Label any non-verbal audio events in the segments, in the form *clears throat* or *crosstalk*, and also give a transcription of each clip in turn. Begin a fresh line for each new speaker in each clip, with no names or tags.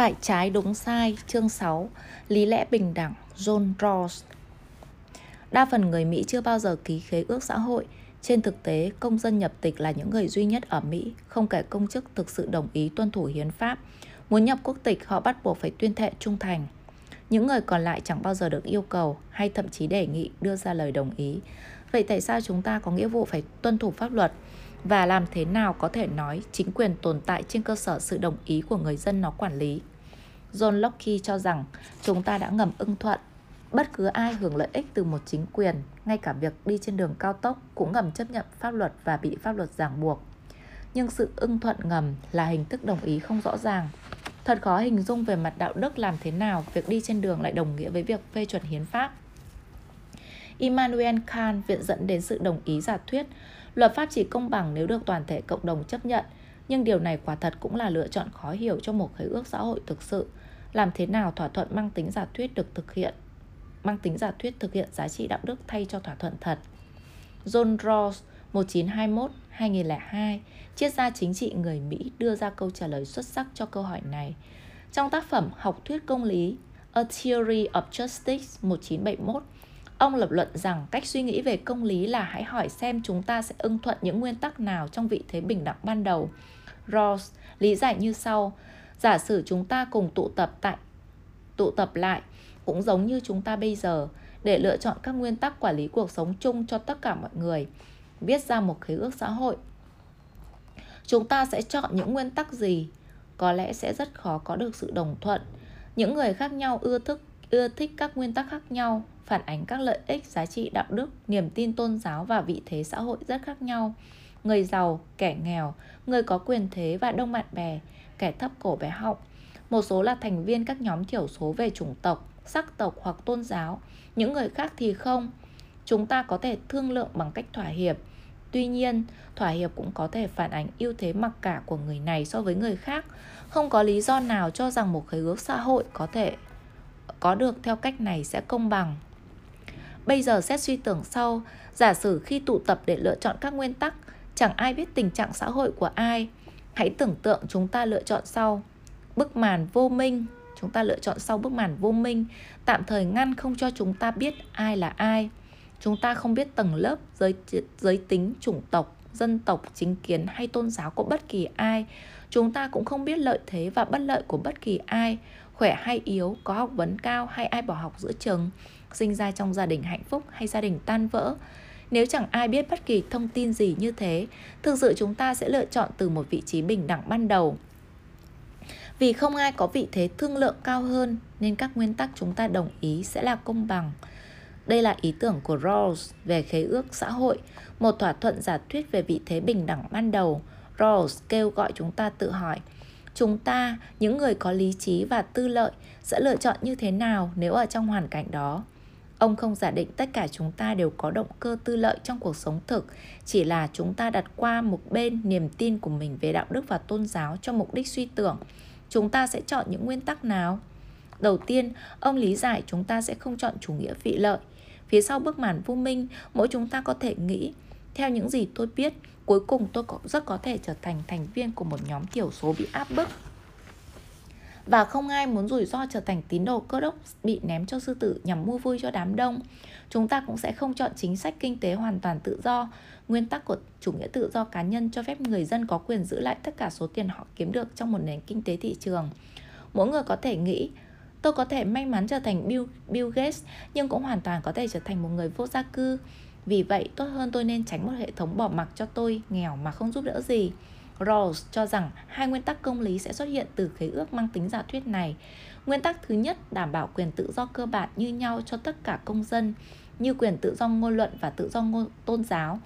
Phải trái đúng sai, chương 6, Lý lẽ bình đẳng, John Rawls. Đa phần người Mỹ chưa bao giờ ký khế ước xã hội. Trên thực tế, công dân nhập tịch là những người duy nhất ở Mỹ, không kể công chức thực sự đồng ý tuân thủ hiến pháp. Muốn nhập quốc tịch, họ bắt buộc phải tuyên thệ trung thành. Những người còn lại chẳng bao giờ được yêu cầu hay thậm chí đề nghị đưa ra lời đồng ý. Vậy tại sao chúng ta có nghĩa vụ phải tuân thủ pháp luật? và làm thế nào có thể nói chính quyền tồn tại trên cơ sở sự đồng ý của người dân nó quản lý. John Locke cho rằng chúng ta đã ngầm ưng thuận. Bất cứ ai hưởng lợi ích từ một chính quyền, ngay cả việc đi trên đường cao tốc cũng ngầm chấp nhận pháp luật và bị pháp luật ràng buộc. Nhưng sự ưng thuận ngầm là hình thức đồng ý không rõ ràng. Thật khó hình dung về mặt đạo đức làm thế nào việc đi trên đường lại đồng nghĩa với việc phê chuẩn hiến pháp. Immanuel Kant viện dẫn đến sự đồng ý giả thuyết Luật pháp chỉ công bằng nếu được toàn thể cộng đồng chấp nhận, nhưng điều này quả thật cũng là lựa chọn khó hiểu cho một khế ước xã hội thực sự. Làm thế nào thỏa thuận mang tính giả thuyết được thực hiện? Mang tính giả thuyết thực hiện giá trị đạo đức thay cho thỏa thuận thật. John Rawls 1921-2002, triết gia chính trị người Mỹ đưa ra câu trả lời xuất sắc cho câu hỏi này. Trong tác phẩm Học thuyết công lý A Theory of Justice 1971, Ông lập luận rằng cách suy nghĩ về công lý là hãy hỏi xem chúng ta sẽ ưng thuận những nguyên tắc nào trong vị thế bình đẳng ban đầu. Rawls lý giải như sau: Giả sử chúng ta cùng tụ tập tại tụ tập lại cũng giống như chúng ta bây giờ để lựa chọn các nguyên tắc quản lý cuộc sống chung cho tất cả mọi người, viết ra một khế ước xã hội. Chúng ta sẽ chọn những nguyên tắc gì? Có lẽ sẽ rất khó có được sự đồng thuận. Những người khác nhau ưa thích ưa thích các nguyên tắc khác nhau phản ánh các lợi ích, giá trị đạo đức, niềm tin tôn giáo và vị thế xã hội rất khác nhau. Người giàu, kẻ nghèo, người có quyền thế và đông bạn bè, kẻ thấp cổ bé họng. Một số là thành viên các nhóm thiểu số về chủng tộc, sắc tộc hoặc tôn giáo, những người khác thì không. Chúng ta có thể thương lượng bằng cách thỏa hiệp. Tuy nhiên, thỏa hiệp cũng có thể phản ánh ưu thế mặc cả của người này so với người khác. Không có lý do nào cho rằng một khế ước xã hội có thể có được theo cách này sẽ công bằng. Bây giờ xét suy tưởng sau, giả sử khi tụ tập để lựa chọn các nguyên tắc, chẳng ai biết tình trạng xã hội của ai. Hãy tưởng tượng chúng ta lựa chọn sau. Bức màn vô minh, chúng ta lựa chọn sau bức màn vô minh, tạm thời ngăn không cho chúng ta biết ai là ai. Chúng ta không biết tầng lớp, giới, giới tính, chủng tộc, dân tộc, chính kiến hay tôn giáo của bất kỳ ai. Chúng ta cũng không biết lợi thế và bất lợi của bất kỳ ai, khỏe hay yếu, có học vấn cao hay ai bỏ học giữa trường sinh ra trong gia đình hạnh phúc hay gia đình tan vỡ. Nếu chẳng ai biết bất kỳ thông tin gì như thế, thực sự chúng ta sẽ lựa chọn từ một vị trí bình đẳng ban đầu. Vì không ai có vị thế thương lượng cao hơn nên các nguyên tắc chúng ta đồng ý sẽ là công bằng. Đây là ý tưởng của Rawls về khế ước xã hội, một thỏa thuận giả thuyết về vị thế bình đẳng ban đầu. Rawls kêu gọi chúng ta tự hỏi, chúng ta, những người có lý trí và tư lợi, sẽ lựa chọn như thế nào nếu ở trong hoàn cảnh đó? Ông không giả định tất cả chúng ta đều có động cơ tư lợi trong cuộc sống thực, chỉ là chúng ta đặt qua một bên niềm tin của mình về đạo đức và tôn giáo cho mục đích suy tưởng. Chúng ta sẽ chọn những nguyên tắc nào? Đầu tiên, ông lý giải chúng ta sẽ không chọn chủ nghĩa vị lợi. Phía sau bức màn vô minh, mỗi chúng ta có thể nghĩ, theo những gì tôi biết, cuối cùng tôi có, rất có thể trở thành thành viên của một nhóm thiểu số bị áp bức và không ai muốn rủi ro trở thành tín đồ cơ đốc bị ném cho sư tử nhằm mua vui cho đám đông. Chúng ta cũng sẽ không chọn chính sách kinh tế hoàn toàn tự do. Nguyên tắc của chủ nghĩa tự do cá nhân cho phép người dân có quyền giữ lại tất cả số tiền họ kiếm được trong một nền kinh tế thị trường. Mỗi người có thể nghĩ tôi có thể may mắn trở thành Bill, Bill Gates nhưng cũng hoàn toàn có thể trở thành một người vô gia cư. Vì vậy, tốt hơn tôi nên tránh một hệ thống bỏ mặc cho tôi nghèo mà không giúp đỡ gì. Rawls cho rằng hai nguyên tắc công lý sẽ xuất hiện từ khế ước mang tính giả thuyết này. Nguyên tắc thứ nhất đảm bảo quyền tự do cơ bản như nhau cho tất cả công dân, như quyền tự do ngôn luận và tự do ngôn tôn giáo.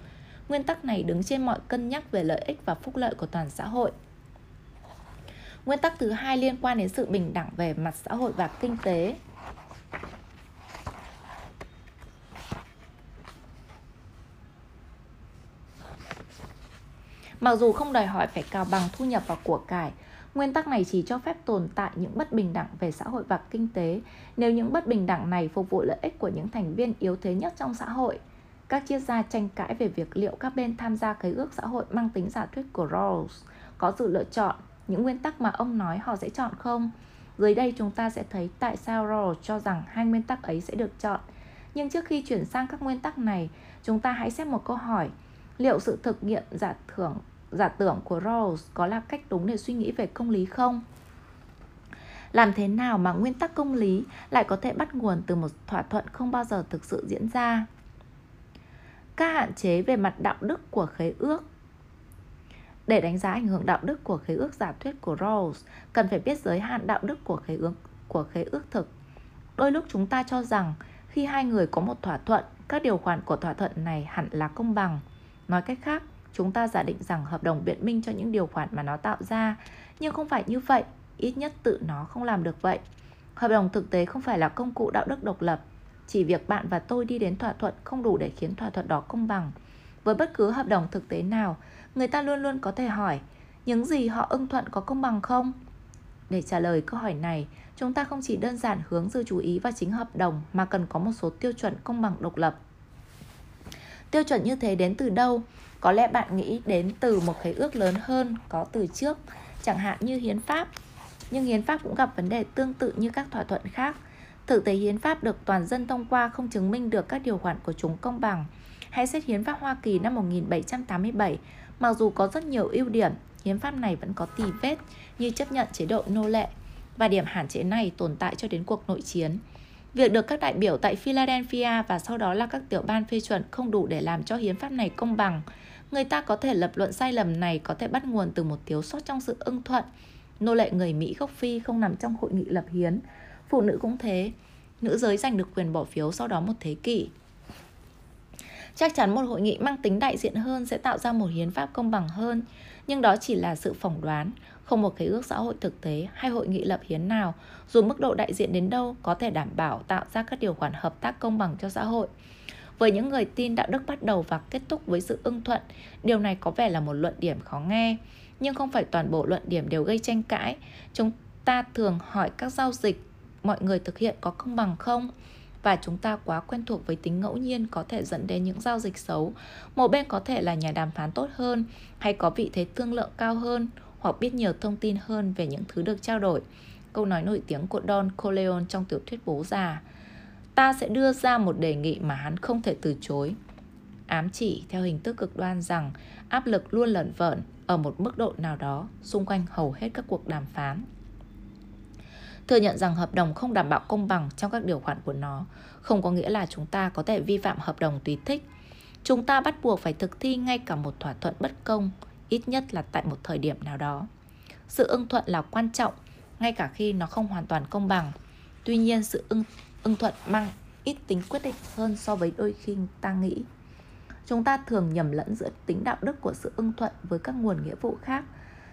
Nguyên tắc này đứng trên mọi cân nhắc về lợi ích và phúc lợi của toàn xã hội. Nguyên tắc thứ hai liên quan đến sự bình đẳng về mặt xã hội và kinh tế. Mặc dù không đòi hỏi phải cao bằng thu nhập và của cải, nguyên tắc này chỉ cho phép tồn tại những bất bình đẳng về xã hội và kinh tế nếu những bất bình đẳng này phục vụ lợi ích của những thành viên yếu thế nhất trong xã hội. Các triết gia tranh cãi về việc liệu các bên tham gia khế ước xã hội mang tính giả thuyết của Rawls có sự lựa chọn những nguyên tắc mà ông nói họ sẽ chọn không. Dưới đây chúng ta sẽ thấy tại sao Rawls cho rằng hai nguyên tắc ấy sẽ được chọn. Nhưng trước khi chuyển sang các nguyên tắc này, chúng ta hãy xét một câu hỏi. Liệu sự thực nghiệm giả thưởng giả tưởng của Rawls có là cách đúng để suy nghĩ về công lý không? Làm thế nào mà nguyên tắc công lý lại có thể bắt nguồn từ một thỏa thuận không bao giờ thực sự diễn ra? Các hạn chế về mặt đạo đức của khế ước để đánh giá ảnh hưởng đạo đức của khế ước giả thuyết của Rawls, cần phải biết giới hạn đạo đức của khế ước của khế ước thực. Đôi lúc chúng ta cho rằng khi hai người có một thỏa thuận, các điều khoản của thỏa thuận này hẳn là công bằng. Nói cách khác, chúng ta giả định rằng hợp đồng biện minh cho những điều khoản mà nó tạo ra, nhưng không phải như vậy, ít nhất tự nó không làm được vậy. Hợp đồng thực tế không phải là công cụ đạo đức độc lập, chỉ việc bạn và tôi đi đến thỏa thuận không đủ để khiến thỏa thuận đó công bằng. Với bất cứ hợp đồng thực tế nào, người ta luôn luôn có thể hỏi những gì họ ưng thuận có công bằng không? Để trả lời câu hỏi này, chúng ta không chỉ đơn giản hướng dư chú ý vào chính hợp đồng mà cần có một số tiêu chuẩn công bằng độc lập. Tiêu chuẩn như thế đến từ đâu? Có lẽ bạn nghĩ đến từ một khế ước lớn hơn có từ trước, chẳng hạn như hiến pháp. Nhưng hiến pháp cũng gặp vấn đề tương tự như các thỏa thuận khác. Thực tế hiến pháp được toàn dân thông qua không chứng minh được các điều khoản của chúng công bằng. Hãy xét hiến pháp Hoa Kỳ năm 1787, mặc dù có rất nhiều ưu điểm, hiến pháp này vẫn có tì vết như chấp nhận chế độ nô lệ và điểm hạn chế này tồn tại cho đến cuộc nội chiến. Việc được các đại biểu tại Philadelphia và sau đó là các tiểu ban phê chuẩn không đủ để làm cho hiến pháp này công bằng. Người ta có thể lập luận sai lầm này có thể bắt nguồn từ một thiếu sót trong sự ưng thuận. Nô lệ người Mỹ gốc Phi không nằm trong hội nghị lập hiến. Phụ nữ cũng thế. Nữ giới giành được quyền bỏ phiếu sau đó một thế kỷ. Chắc chắn một hội nghị mang tính đại diện hơn sẽ tạo ra một hiến pháp công bằng hơn, nhưng đó chỉ là sự phỏng đoán, không một cái ước xã hội thực tế hay hội nghị lập hiến nào, dù mức độ đại diện đến đâu, có thể đảm bảo tạo ra các điều khoản hợp tác công bằng cho xã hội. Với những người tin đạo đức bắt đầu và kết thúc với sự ưng thuận, điều này có vẻ là một luận điểm khó nghe, nhưng không phải toàn bộ luận điểm đều gây tranh cãi. Chúng ta thường hỏi các giao dịch mọi người thực hiện có công bằng không? và chúng ta quá quen thuộc với tính ngẫu nhiên có thể dẫn đến những giao dịch xấu. Một bên có thể là nhà đàm phán tốt hơn hay có vị thế thương lượng cao hơn hoặc biết nhiều thông tin hơn về những thứ được trao đổi. Câu nói nổi tiếng của Don Corleone trong tiểu thuyết Bố già. Ta sẽ đưa ra một đề nghị mà hắn không thể từ chối. Ám chỉ theo hình thức cực đoan rằng áp lực luôn lẩn vẩn ở một mức độ nào đó xung quanh hầu hết các cuộc đàm phán. Thừa nhận rằng hợp đồng không đảm bảo công bằng trong các điều khoản của nó không có nghĩa là chúng ta có thể vi phạm hợp đồng tùy thích. Chúng ta bắt buộc phải thực thi ngay cả một thỏa thuận bất công, ít nhất là tại một thời điểm nào đó. Sự ưng thuận là quan trọng, ngay cả khi nó không hoàn toàn công bằng. Tuy nhiên, sự ưng, ưng thuận mang ít tính quyết định hơn so với đôi khi ta nghĩ. Chúng ta thường nhầm lẫn giữa tính đạo đức của sự ưng thuận với các nguồn nghĩa vụ khác.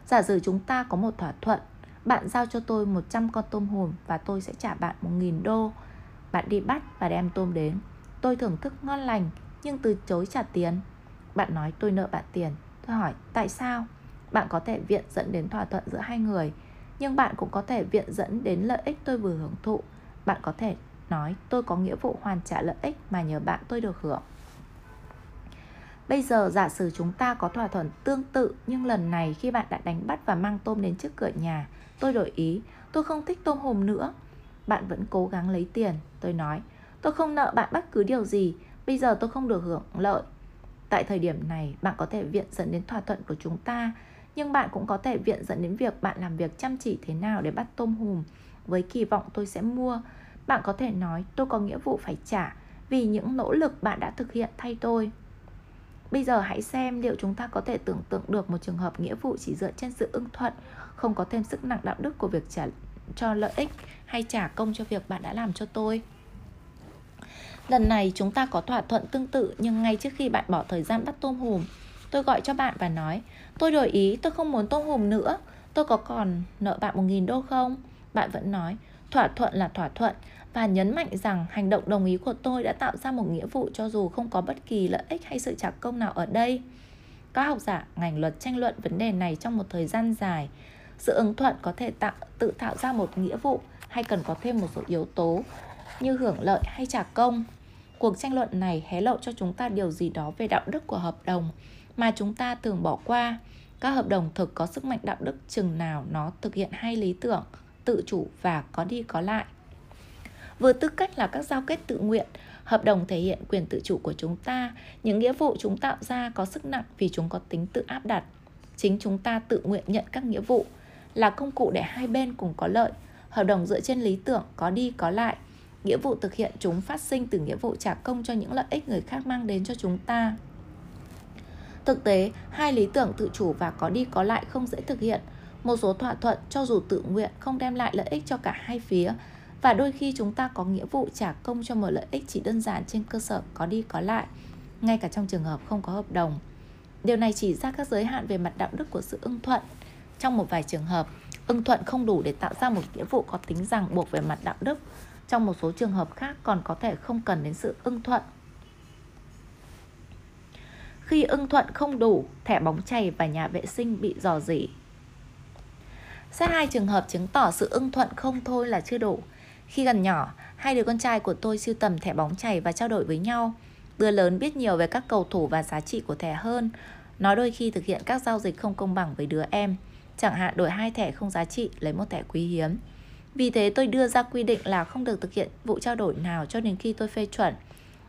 Giả sử chúng ta có một thỏa thuận, bạn giao cho tôi 100 con tôm hùm và tôi sẽ trả bạn 1.000 đô. Bạn đi bắt và đem tôm đến. Tôi thưởng thức ngon lành, nhưng từ chối trả tiền. Bạn nói tôi nợ bạn tiền. Tôi hỏi, tại sao? Bạn có thể viện dẫn đến thỏa thuận giữa hai người, nhưng bạn cũng có thể viện dẫn đến lợi ích tôi vừa hưởng thụ. Bạn có thể nói tôi có nghĩa vụ hoàn trả lợi ích mà nhờ bạn tôi được hưởng. Bây giờ giả sử chúng ta có thỏa thuận tương tự nhưng lần này khi bạn đã đánh bắt và mang tôm đến trước cửa nhà, tôi đổi ý, tôi không thích tôm hùm nữa. Bạn vẫn cố gắng lấy tiền, tôi nói, tôi không nợ bạn bất cứ điều gì, bây giờ tôi không được hưởng lợi. Tại thời điểm này, bạn có thể viện dẫn đến thỏa thuận của chúng ta, nhưng bạn cũng có thể viện dẫn đến việc bạn làm việc chăm chỉ thế nào để bắt tôm hùm với kỳ vọng tôi sẽ mua. Bạn có thể nói tôi có nghĩa vụ phải trả vì những nỗ lực bạn đã thực hiện thay tôi. Bây giờ hãy xem liệu chúng ta có thể tưởng tượng được một trường hợp nghĩa vụ chỉ dựa trên sự ưng thuận, không có thêm sức nặng đạo đức của việc trả cho lợi ích hay trả công cho việc bạn đã làm cho tôi. Lần này chúng ta có thỏa thuận tương tự nhưng ngay trước khi bạn bỏ thời gian bắt tôm hùm, tôi gọi cho bạn và nói Tôi đổi ý, tôi không muốn tôm hùm nữa, tôi có còn nợ bạn 1.000 đô không? Bạn vẫn nói, thỏa thuận là thỏa thuận và nhấn mạnh rằng hành động đồng ý của tôi đã tạo ra một nghĩa vụ cho dù không có bất kỳ lợi ích hay sự trả công nào ở đây. Các học giả ngành luật tranh luận vấn đề này trong một thời gian dài. Sự ứng thuận có thể tạo, tự tạo ra một nghĩa vụ hay cần có thêm một số yếu tố như hưởng lợi hay trả công. Cuộc tranh luận này hé lộ cho chúng ta điều gì đó về đạo đức của hợp đồng mà chúng ta thường bỏ qua. Các hợp đồng thực có sức mạnh đạo đức chừng nào nó thực hiện hai lý tưởng tự chủ và có đi có lại vừa tư cách là các giao kết tự nguyện, hợp đồng thể hiện quyền tự chủ của chúng ta, những nghĩa vụ chúng tạo ra có sức nặng vì chúng có tính tự áp đặt. Chính chúng ta tự nguyện nhận các nghĩa vụ, là công cụ để hai bên cùng có lợi. Hợp đồng dựa trên lý tưởng có đi có lại. Nghĩa vụ thực hiện chúng phát sinh từ nghĩa vụ trả công cho những lợi ích người khác mang đến cho chúng ta. Thực tế, hai lý tưởng tự chủ và có đi có lại không dễ thực hiện. Một số thỏa thuận cho dù tự nguyện không đem lại lợi ích cho cả hai phía và đôi khi chúng ta có nghĩa vụ trả công cho một lợi ích chỉ đơn giản trên cơ sở có đi có lại, ngay cả trong trường hợp không có hợp đồng. Điều này chỉ ra các giới hạn về mặt đạo đức của sự ưng thuận. Trong một vài trường hợp, ưng thuận không đủ để tạo ra một nghĩa vụ có tính ràng buộc về mặt đạo đức. Trong một số trường hợp khác còn có thể không cần đến sự ưng thuận. Khi ưng thuận không đủ, thẻ bóng chày và nhà vệ sinh bị dò dỉ. Xét hai trường hợp chứng tỏ sự ưng thuận không thôi là chưa đủ. Khi gần nhỏ, hai đứa con trai của tôi siêu tầm thẻ bóng chày và trao đổi với nhau. Đứa lớn biết nhiều về các cầu thủ và giá trị của thẻ hơn. Nó đôi khi thực hiện các giao dịch không công bằng với đứa em, chẳng hạn đổi hai thẻ không giá trị lấy một thẻ quý hiếm. Vì thế tôi đưa ra quy định là không được thực hiện vụ trao đổi nào cho đến khi tôi phê chuẩn.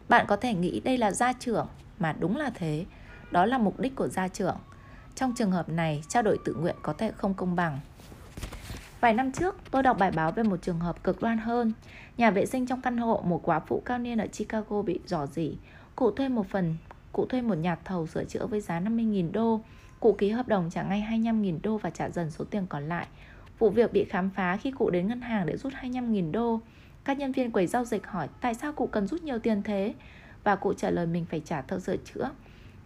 Bạn có thể nghĩ đây là gia trưởng, mà đúng là thế. Đó là mục đích của gia trưởng. Trong trường hợp này, trao đổi tự nguyện có thể không công bằng. Vài năm trước, tôi đọc bài báo về một trường hợp cực đoan hơn. Nhà vệ sinh trong căn hộ một quá phụ cao niên ở Chicago bị dò dỉ. Cụ thuê một phần, cụ thuê một nhà thầu sửa chữa với giá 50.000 đô. Cụ ký hợp đồng trả ngay 25.000 đô và trả dần số tiền còn lại. Vụ việc bị khám phá khi cụ đến ngân hàng để rút 25.000 đô. Các nhân viên quầy giao dịch hỏi tại sao cụ cần rút nhiều tiền thế? Và cụ trả lời mình phải trả thợ sửa chữa.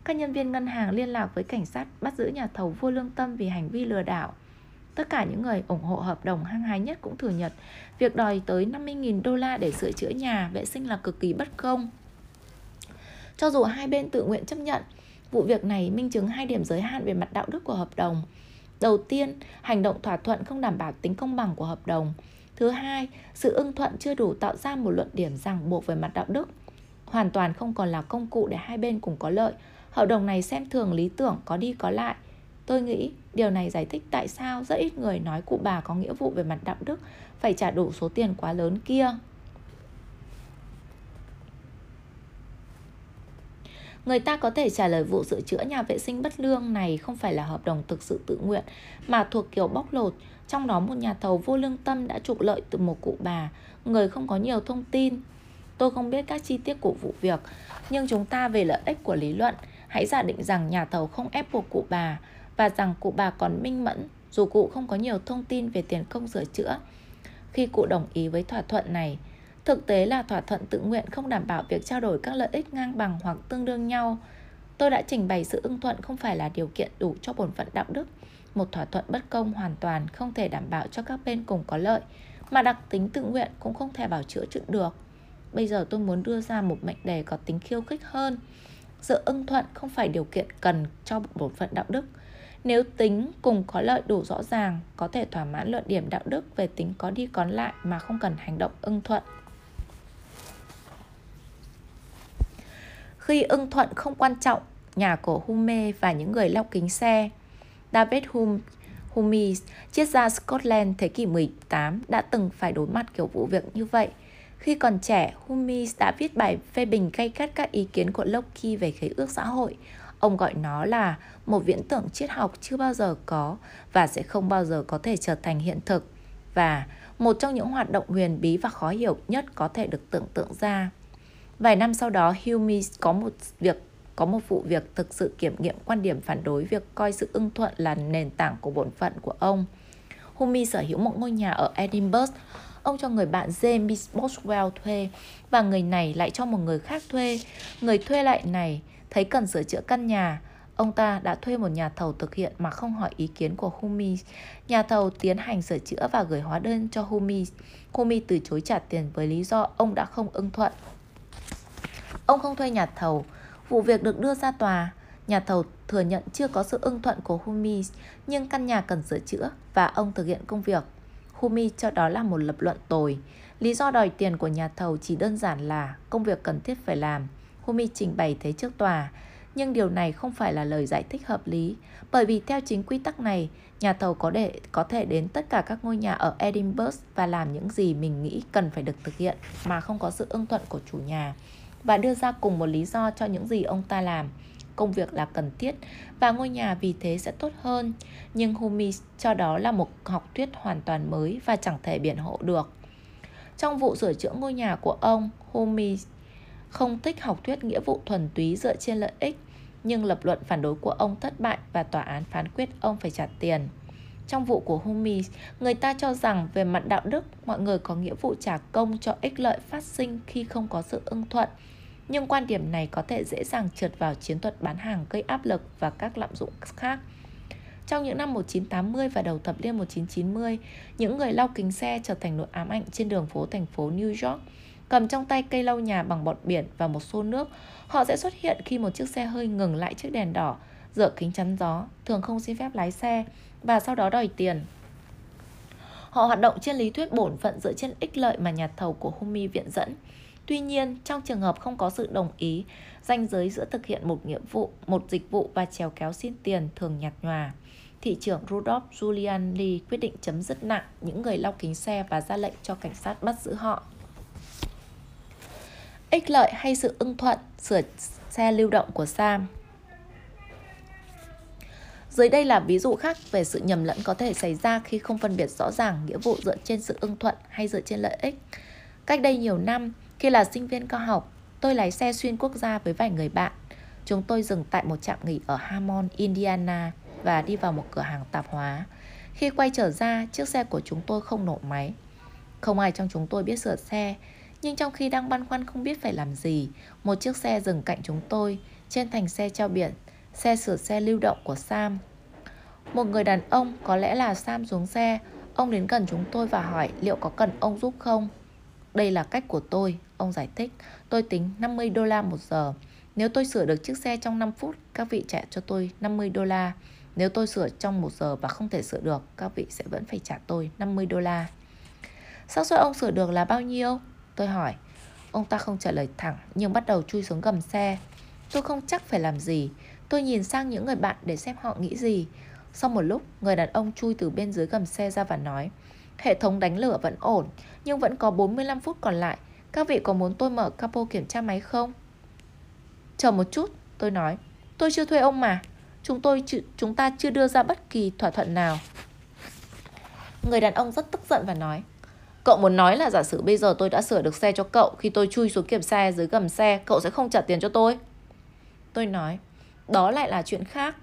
Các nhân viên ngân hàng liên lạc với cảnh sát bắt giữ nhà thầu vô lương tâm vì hành vi lừa đảo. Tất cả những người ủng hộ hợp đồng hăng hái nhất cũng thừa nhận việc đòi tới 50.000 đô la để sửa chữa nhà vệ sinh là cực kỳ bất công. Cho dù hai bên tự nguyện chấp nhận, vụ việc này minh chứng hai điểm giới hạn về mặt đạo đức của hợp đồng. Đầu tiên, hành động thỏa thuận không đảm bảo tính công bằng của hợp đồng. Thứ hai, sự ưng thuận chưa đủ tạo ra một luận điểm ràng buộc về mặt đạo đức. Hoàn toàn không còn là công cụ để hai bên cùng có lợi. Hợp đồng này xem thường lý tưởng có đi có lại, Tôi nghĩ điều này giải thích tại sao rất ít người nói cụ bà có nghĩa vụ về mặt đạo đức phải trả đủ số tiền quá lớn kia. Người ta có thể trả lời vụ sửa chữa nhà vệ sinh bất lương này không phải là hợp đồng thực sự tự nguyện mà thuộc kiểu bóc lột, trong đó một nhà thầu vô lương tâm đã trục lợi từ một cụ bà, người không có nhiều thông tin. Tôi không biết các chi tiết của vụ việc, nhưng chúng ta về lợi ích của lý luận, hãy giả định rằng nhà thầu không ép buộc cụ bà, và rằng cụ bà còn minh mẫn dù cụ không có nhiều thông tin về tiền công sửa chữa. Khi cụ đồng ý với thỏa thuận này, thực tế là thỏa thuận tự nguyện không đảm bảo việc trao đổi các lợi ích ngang bằng hoặc tương đương nhau. Tôi đã trình bày sự ưng thuận không phải là điều kiện đủ cho bổn phận đạo đức. Một thỏa thuận bất công hoàn toàn không thể đảm bảo cho các bên cùng có lợi, mà đặc tính tự nguyện cũng không thể bảo chữa chuyện được. Bây giờ tôi muốn đưa ra một mệnh đề có tính khiêu khích hơn. Sự ưng thuận không phải điều kiện cần cho bổn phận đạo đức, nếu tính cùng có lợi đủ rõ ràng, có thể thỏa mãn luận điểm đạo đức về tính có đi có lại mà không cần hành động ưng thuận. Khi ưng thuận không quan trọng, nhà của Hume và những người lóc kính xe, David Hume Hume, triết gia Scotland thế kỷ 18 đã từng phải đối mặt kiểu vụ việc như vậy. Khi còn trẻ, Hume đã viết bài phê bình gay gắt các ý kiến của Locke về khế ước xã hội. Ông gọi nó là một viễn tưởng triết học chưa bao giờ có và sẽ không bao giờ có thể trở thành hiện thực và một trong những hoạt động huyền bí và khó hiểu nhất có thể được tưởng tượng ra. Vài năm sau đó, Hume có một việc có một vụ việc thực sự kiểm nghiệm quan điểm phản đối việc coi sự ưng thuận là nền tảng của bổn phận của ông. Hume sở hữu một ngôi nhà ở Edinburgh. Ông cho người bạn James Boswell thuê và người này lại cho một người khác thuê. Người thuê lại này thấy cần sửa chữa căn nhà, ông ta đã thuê một nhà thầu thực hiện mà không hỏi ý kiến của Humi. Nhà thầu tiến hành sửa chữa và gửi hóa đơn cho Humi. Humi từ chối trả tiền với lý do ông đã không ưng thuận. Ông không thuê nhà thầu. Vụ việc được đưa ra tòa. Nhà thầu thừa nhận chưa có sự ưng thuận của Humi, nhưng căn nhà cần sửa chữa và ông thực hiện công việc. Humi cho đó là một lập luận tồi. Lý do đòi tiền của nhà thầu chỉ đơn giản là công việc cần thiết phải làm. Humi trình bày thế trước tòa. Nhưng điều này không phải là lời giải thích hợp lý, bởi vì theo chính quy tắc này, nhà thầu có để có thể đến tất cả các ngôi nhà ở Edinburgh và làm những gì mình nghĩ cần phải được thực hiện mà không có sự ưng thuận của chủ nhà và đưa ra cùng một lý do cho những gì ông ta làm. Công việc là cần thiết và ngôi nhà vì thế sẽ tốt hơn. Nhưng Humi cho đó là một học thuyết hoàn toàn mới và chẳng thể biện hộ được. Trong vụ sửa chữa ngôi nhà của ông, Humi không thích học thuyết nghĩa vụ thuần túy dựa trên lợi ích, nhưng lập luận phản đối của ông thất bại và tòa án phán quyết ông phải trả tiền. Trong vụ của Humi, người ta cho rằng về mặt đạo đức, mọi người có nghĩa vụ trả công cho ích lợi phát sinh khi không có sự ưng thuận nhưng quan điểm này có thể dễ dàng trượt vào chiến thuật bán hàng gây áp lực và các lạm dụng khác. Trong những năm 1980 và đầu thập niên 1990, những người lau kính xe trở thành nỗi ám ảnh trên đường phố thành phố New York. Cầm trong tay cây lau nhà bằng bọt biển và một xô nước, họ sẽ xuất hiện khi một chiếc xe hơi ngừng lại trước đèn đỏ, dựa kính chắn gió, thường không xin phép lái xe và sau đó đòi tiền. Họ hoạt động trên lý thuyết bổn phận dựa trên ích lợi mà nhà thầu của Humi viện dẫn. Tuy nhiên, trong trường hợp không có sự đồng ý, ranh giới giữa thực hiện một nhiệm vụ, một dịch vụ và trèo kéo xin tiền thường nhạt nhòa. Thị trưởng Rudolf Giuliani quyết định chấm dứt nặng những người lau kính xe và ra lệnh cho cảnh sát bắt giữ họ. Ích lợi hay sự ưng thuận sửa xe lưu động của Sam dưới đây là ví dụ khác về sự nhầm lẫn có thể xảy ra khi không phân biệt rõ ràng nghĩa vụ dựa trên sự ưng thuận hay dựa trên lợi ích. Cách đây nhiều năm, khi là sinh viên cao học, tôi lái xe xuyên quốc gia với vài người bạn. Chúng tôi dừng tại một trạm nghỉ ở Hammond, Indiana và đi vào một cửa hàng tạp hóa. Khi quay trở ra, chiếc xe của chúng tôi không nổ máy. Không ai trong chúng tôi biết sửa xe, nhưng trong khi đang băn khoăn không biết phải làm gì, một chiếc xe dừng cạnh chúng tôi, trên thành xe treo biển, xe sửa xe lưu động của Sam. Một người đàn ông, có lẽ là Sam xuống xe, ông đến gần chúng tôi và hỏi liệu có cần ông giúp không. Đây là cách của tôi, ông giải thích. Tôi tính 50 đô la một giờ. Nếu tôi sửa được chiếc xe trong 5 phút, các vị trả cho tôi 50 đô la. Nếu tôi sửa trong một giờ và không thể sửa được, các vị sẽ vẫn phải trả tôi 50 đô la. Xác suất ông sửa được là bao nhiêu? Tôi hỏi. Ông ta không trả lời thẳng nhưng bắt đầu chui xuống gầm xe. Tôi không chắc phải làm gì. Tôi nhìn sang những người bạn để xem họ nghĩ gì. Sau một lúc, người đàn ông chui từ bên dưới gầm xe ra và nói Hệ thống đánh lửa vẫn ổn, nhưng vẫn có 45 phút còn lại. Các vị có muốn tôi mở capo kiểm tra máy không? Chờ một chút, tôi nói. Tôi chưa thuê ông mà. Chúng tôi chúng ta chưa đưa ra bất kỳ thỏa thuận nào. Người đàn ông rất tức giận và nói. Cậu muốn nói là giả sử bây giờ tôi đã sửa được xe cho cậu Khi tôi chui xuống kiểm xe dưới gầm xe Cậu sẽ không trả tiền cho tôi Tôi nói Đó lại là chuyện khác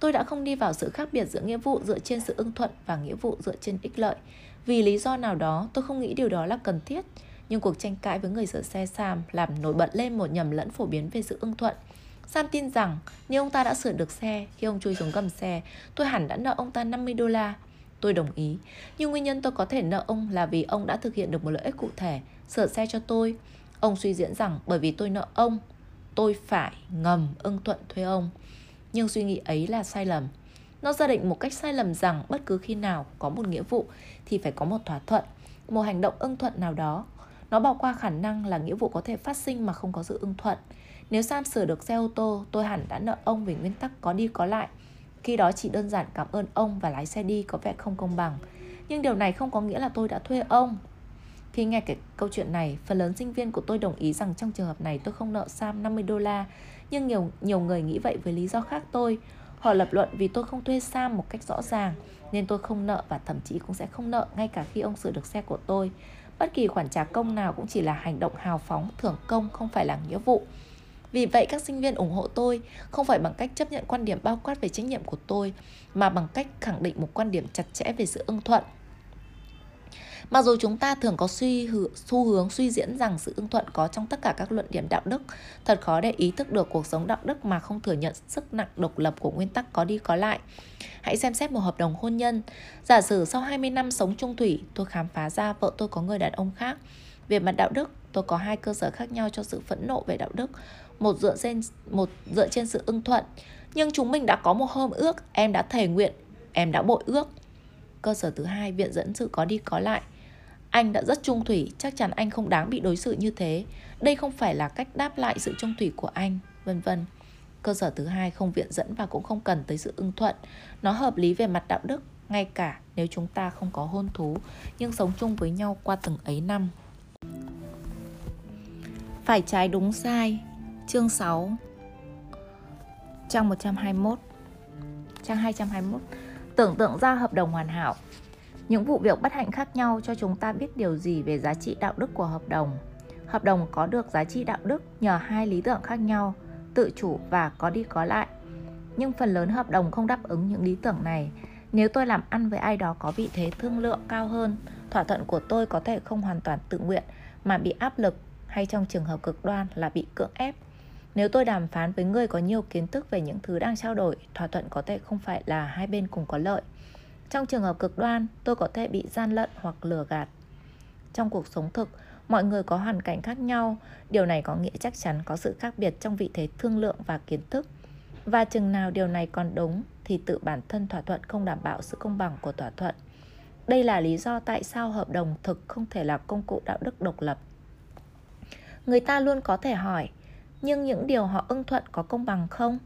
Tôi đã không đi vào sự khác biệt giữa nghĩa vụ dựa trên sự ưng thuận và nghĩa vụ dựa trên ích lợi. Vì lý do nào đó, tôi không nghĩ điều đó là cần thiết. Nhưng cuộc tranh cãi với người sửa xe Sam làm nổi bật lên một nhầm lẫn phổ biến về sự ưng thuận. Sam tin rằng nếu ông ta đã sửa được xe khi ông chui xuống gầm xe, tôi hẳn đã nợ ông ta 50 đô la. Tôi đồng ý, nhưng nguyên nhân tôi có thể nợ ông là vì ông đã thực hiện được một lợi ích cụ thể, sửa xe cho tôi. Ông suy diễn rằng bởi vì tôi nợ ông, tôi phải ngầm ưng thuận thuê ông. Nhưng suy nghĩ ấy là sai lầm. Nó gia định một cách sai lầm rằng bất cứ khi nào có một nghĩa vụ thì phải có một thỏa thuận, một hành động ưng thuận nào đó. Nó bỏ qua khả năng là nghĩa vụ có thể phát sinh mà không có sự ưng thuận. Nếu Sam sửa được xe ô tô, tôi hẳn đã nợ ông về nguyên tắc có đi có lại. Khi đó chỉ đơn giản cảm ơn ông và lái xe đi có vẻ không công bằng. Nhưng điều này không có nghĩa là tôi đã thuê ông. Khi nghe cái câu chuyện này, phần lớn sinh viên của tôi đồng ý rằng trong trường hợp này tôi không nợ Sam 50 đô la nhưng nhiều nhiều người nghĩ vậy với lý do khác tôi. Họ lập luận vì tôi không thuê Sam một cách rõ ràng nên tôi không nợ và thậm chí cũng sẽ không nợ ngay cả khi ông sửa được xe của tôi. Bất kỳ khoản trả công nào cũng chỉ là hành động hào phóng, thưởng công không phải là nghĩa vụ. Vì vậy các sinh viên ủng hộ tôi không phải bằng cách chấp nhận quan điểm bao quát về trách nhiệm của tôi mà bằng cách khẳng định một quan điểm chặt chẽ về sự ưng thuận. Mặc dù chúng ta thường có suy xu hướng suy diễn rằng sự ưng thuận có trong tất cả các luận điểm đạo đức, thật khó để ý thức được cuộc sống đạo đức mà không thừa nhận sức nặng độc lập của nguyên tắc có đi có lại. Hãy xem xét một hợp đồng hôn nhân. Giả sử sau 20 năm sống chung thủy, tôi khám phá ra vợ tôi có người đàn ông khác. Về mặt đạo đức, tôi có hai cơ sở khác nhau cho sự phẫn nộ về đạo đức. Một dựa trên một dựa trên sự ưng thuận, nhưng chúng mình đã có một hôm ước, em đã thề nguyện, em đã bội ước. Cơ sở thứ hai viện dẫn sự có đi có lại anh đã rất trung thủy, chắc chắn anh không đáng bị đối xử như thế. Đây không phải là cách đáp lại sự trung thủy của anh, vân vân. Cơ sở thứ hai không viện dẫn và cũng không cần tới sự ưng thuận. Nó hợp lý về mặt đạo đức, ngay cả nếu chúng ta không có hôn thú, nhưng sống chung với nhau qua từng ấy năm. Phải trái đúng sai Chương 6 Trang 121 Trang 221 Tưởng tượng ra hợp đồng hoàn hảo. Những vụ việc bất hạnh khác nhau cho chúng ta biết điều gì về giá trị đạo đức của hợp đồng. Hợp đồng có được giá trị đạo đức nhờ hai lý tưởng khác nhau, Tự chủ và có đi có lại. Nhưng phần lớn hợp đồng không đáp ứng những lý tưởng này. Nếu tôi làm ăn với ai đó có vị thế thương lượng cao hơn, Thỏa thuận của tôi có thể không hoàn toàn tự nguyện Mà bị áp lực, hay trong trường hợp cực đoan là bị cưỡng ép. Nếu tôi đàm phán với người có nhiều kiến thức về những thứ đang trao đổi, thỏa thuận có thể không phải là hai bên cùng có lợi. Trong trường hợp cực đoan, tôi có thể bị gian lận hoặc lừa gạt. Trong cuộc sống thực, mọi người có hoàn cảnh khác nhau, điều này có nghĩa chắc chắn có sự khác biệt trong vị thế thương lượng và kiến thức. Và chừng nào điều này còn đúng thì tự bản thân thỏa thuận không đảm bảo sự công bằng của thỏa thuận. Đây là lý do tại sao hợp đồng thực không thể là công cụ đạo đức độc lập người ta luôn có thể hỏi nhưng những điều họ ưng thuận có công bằng không?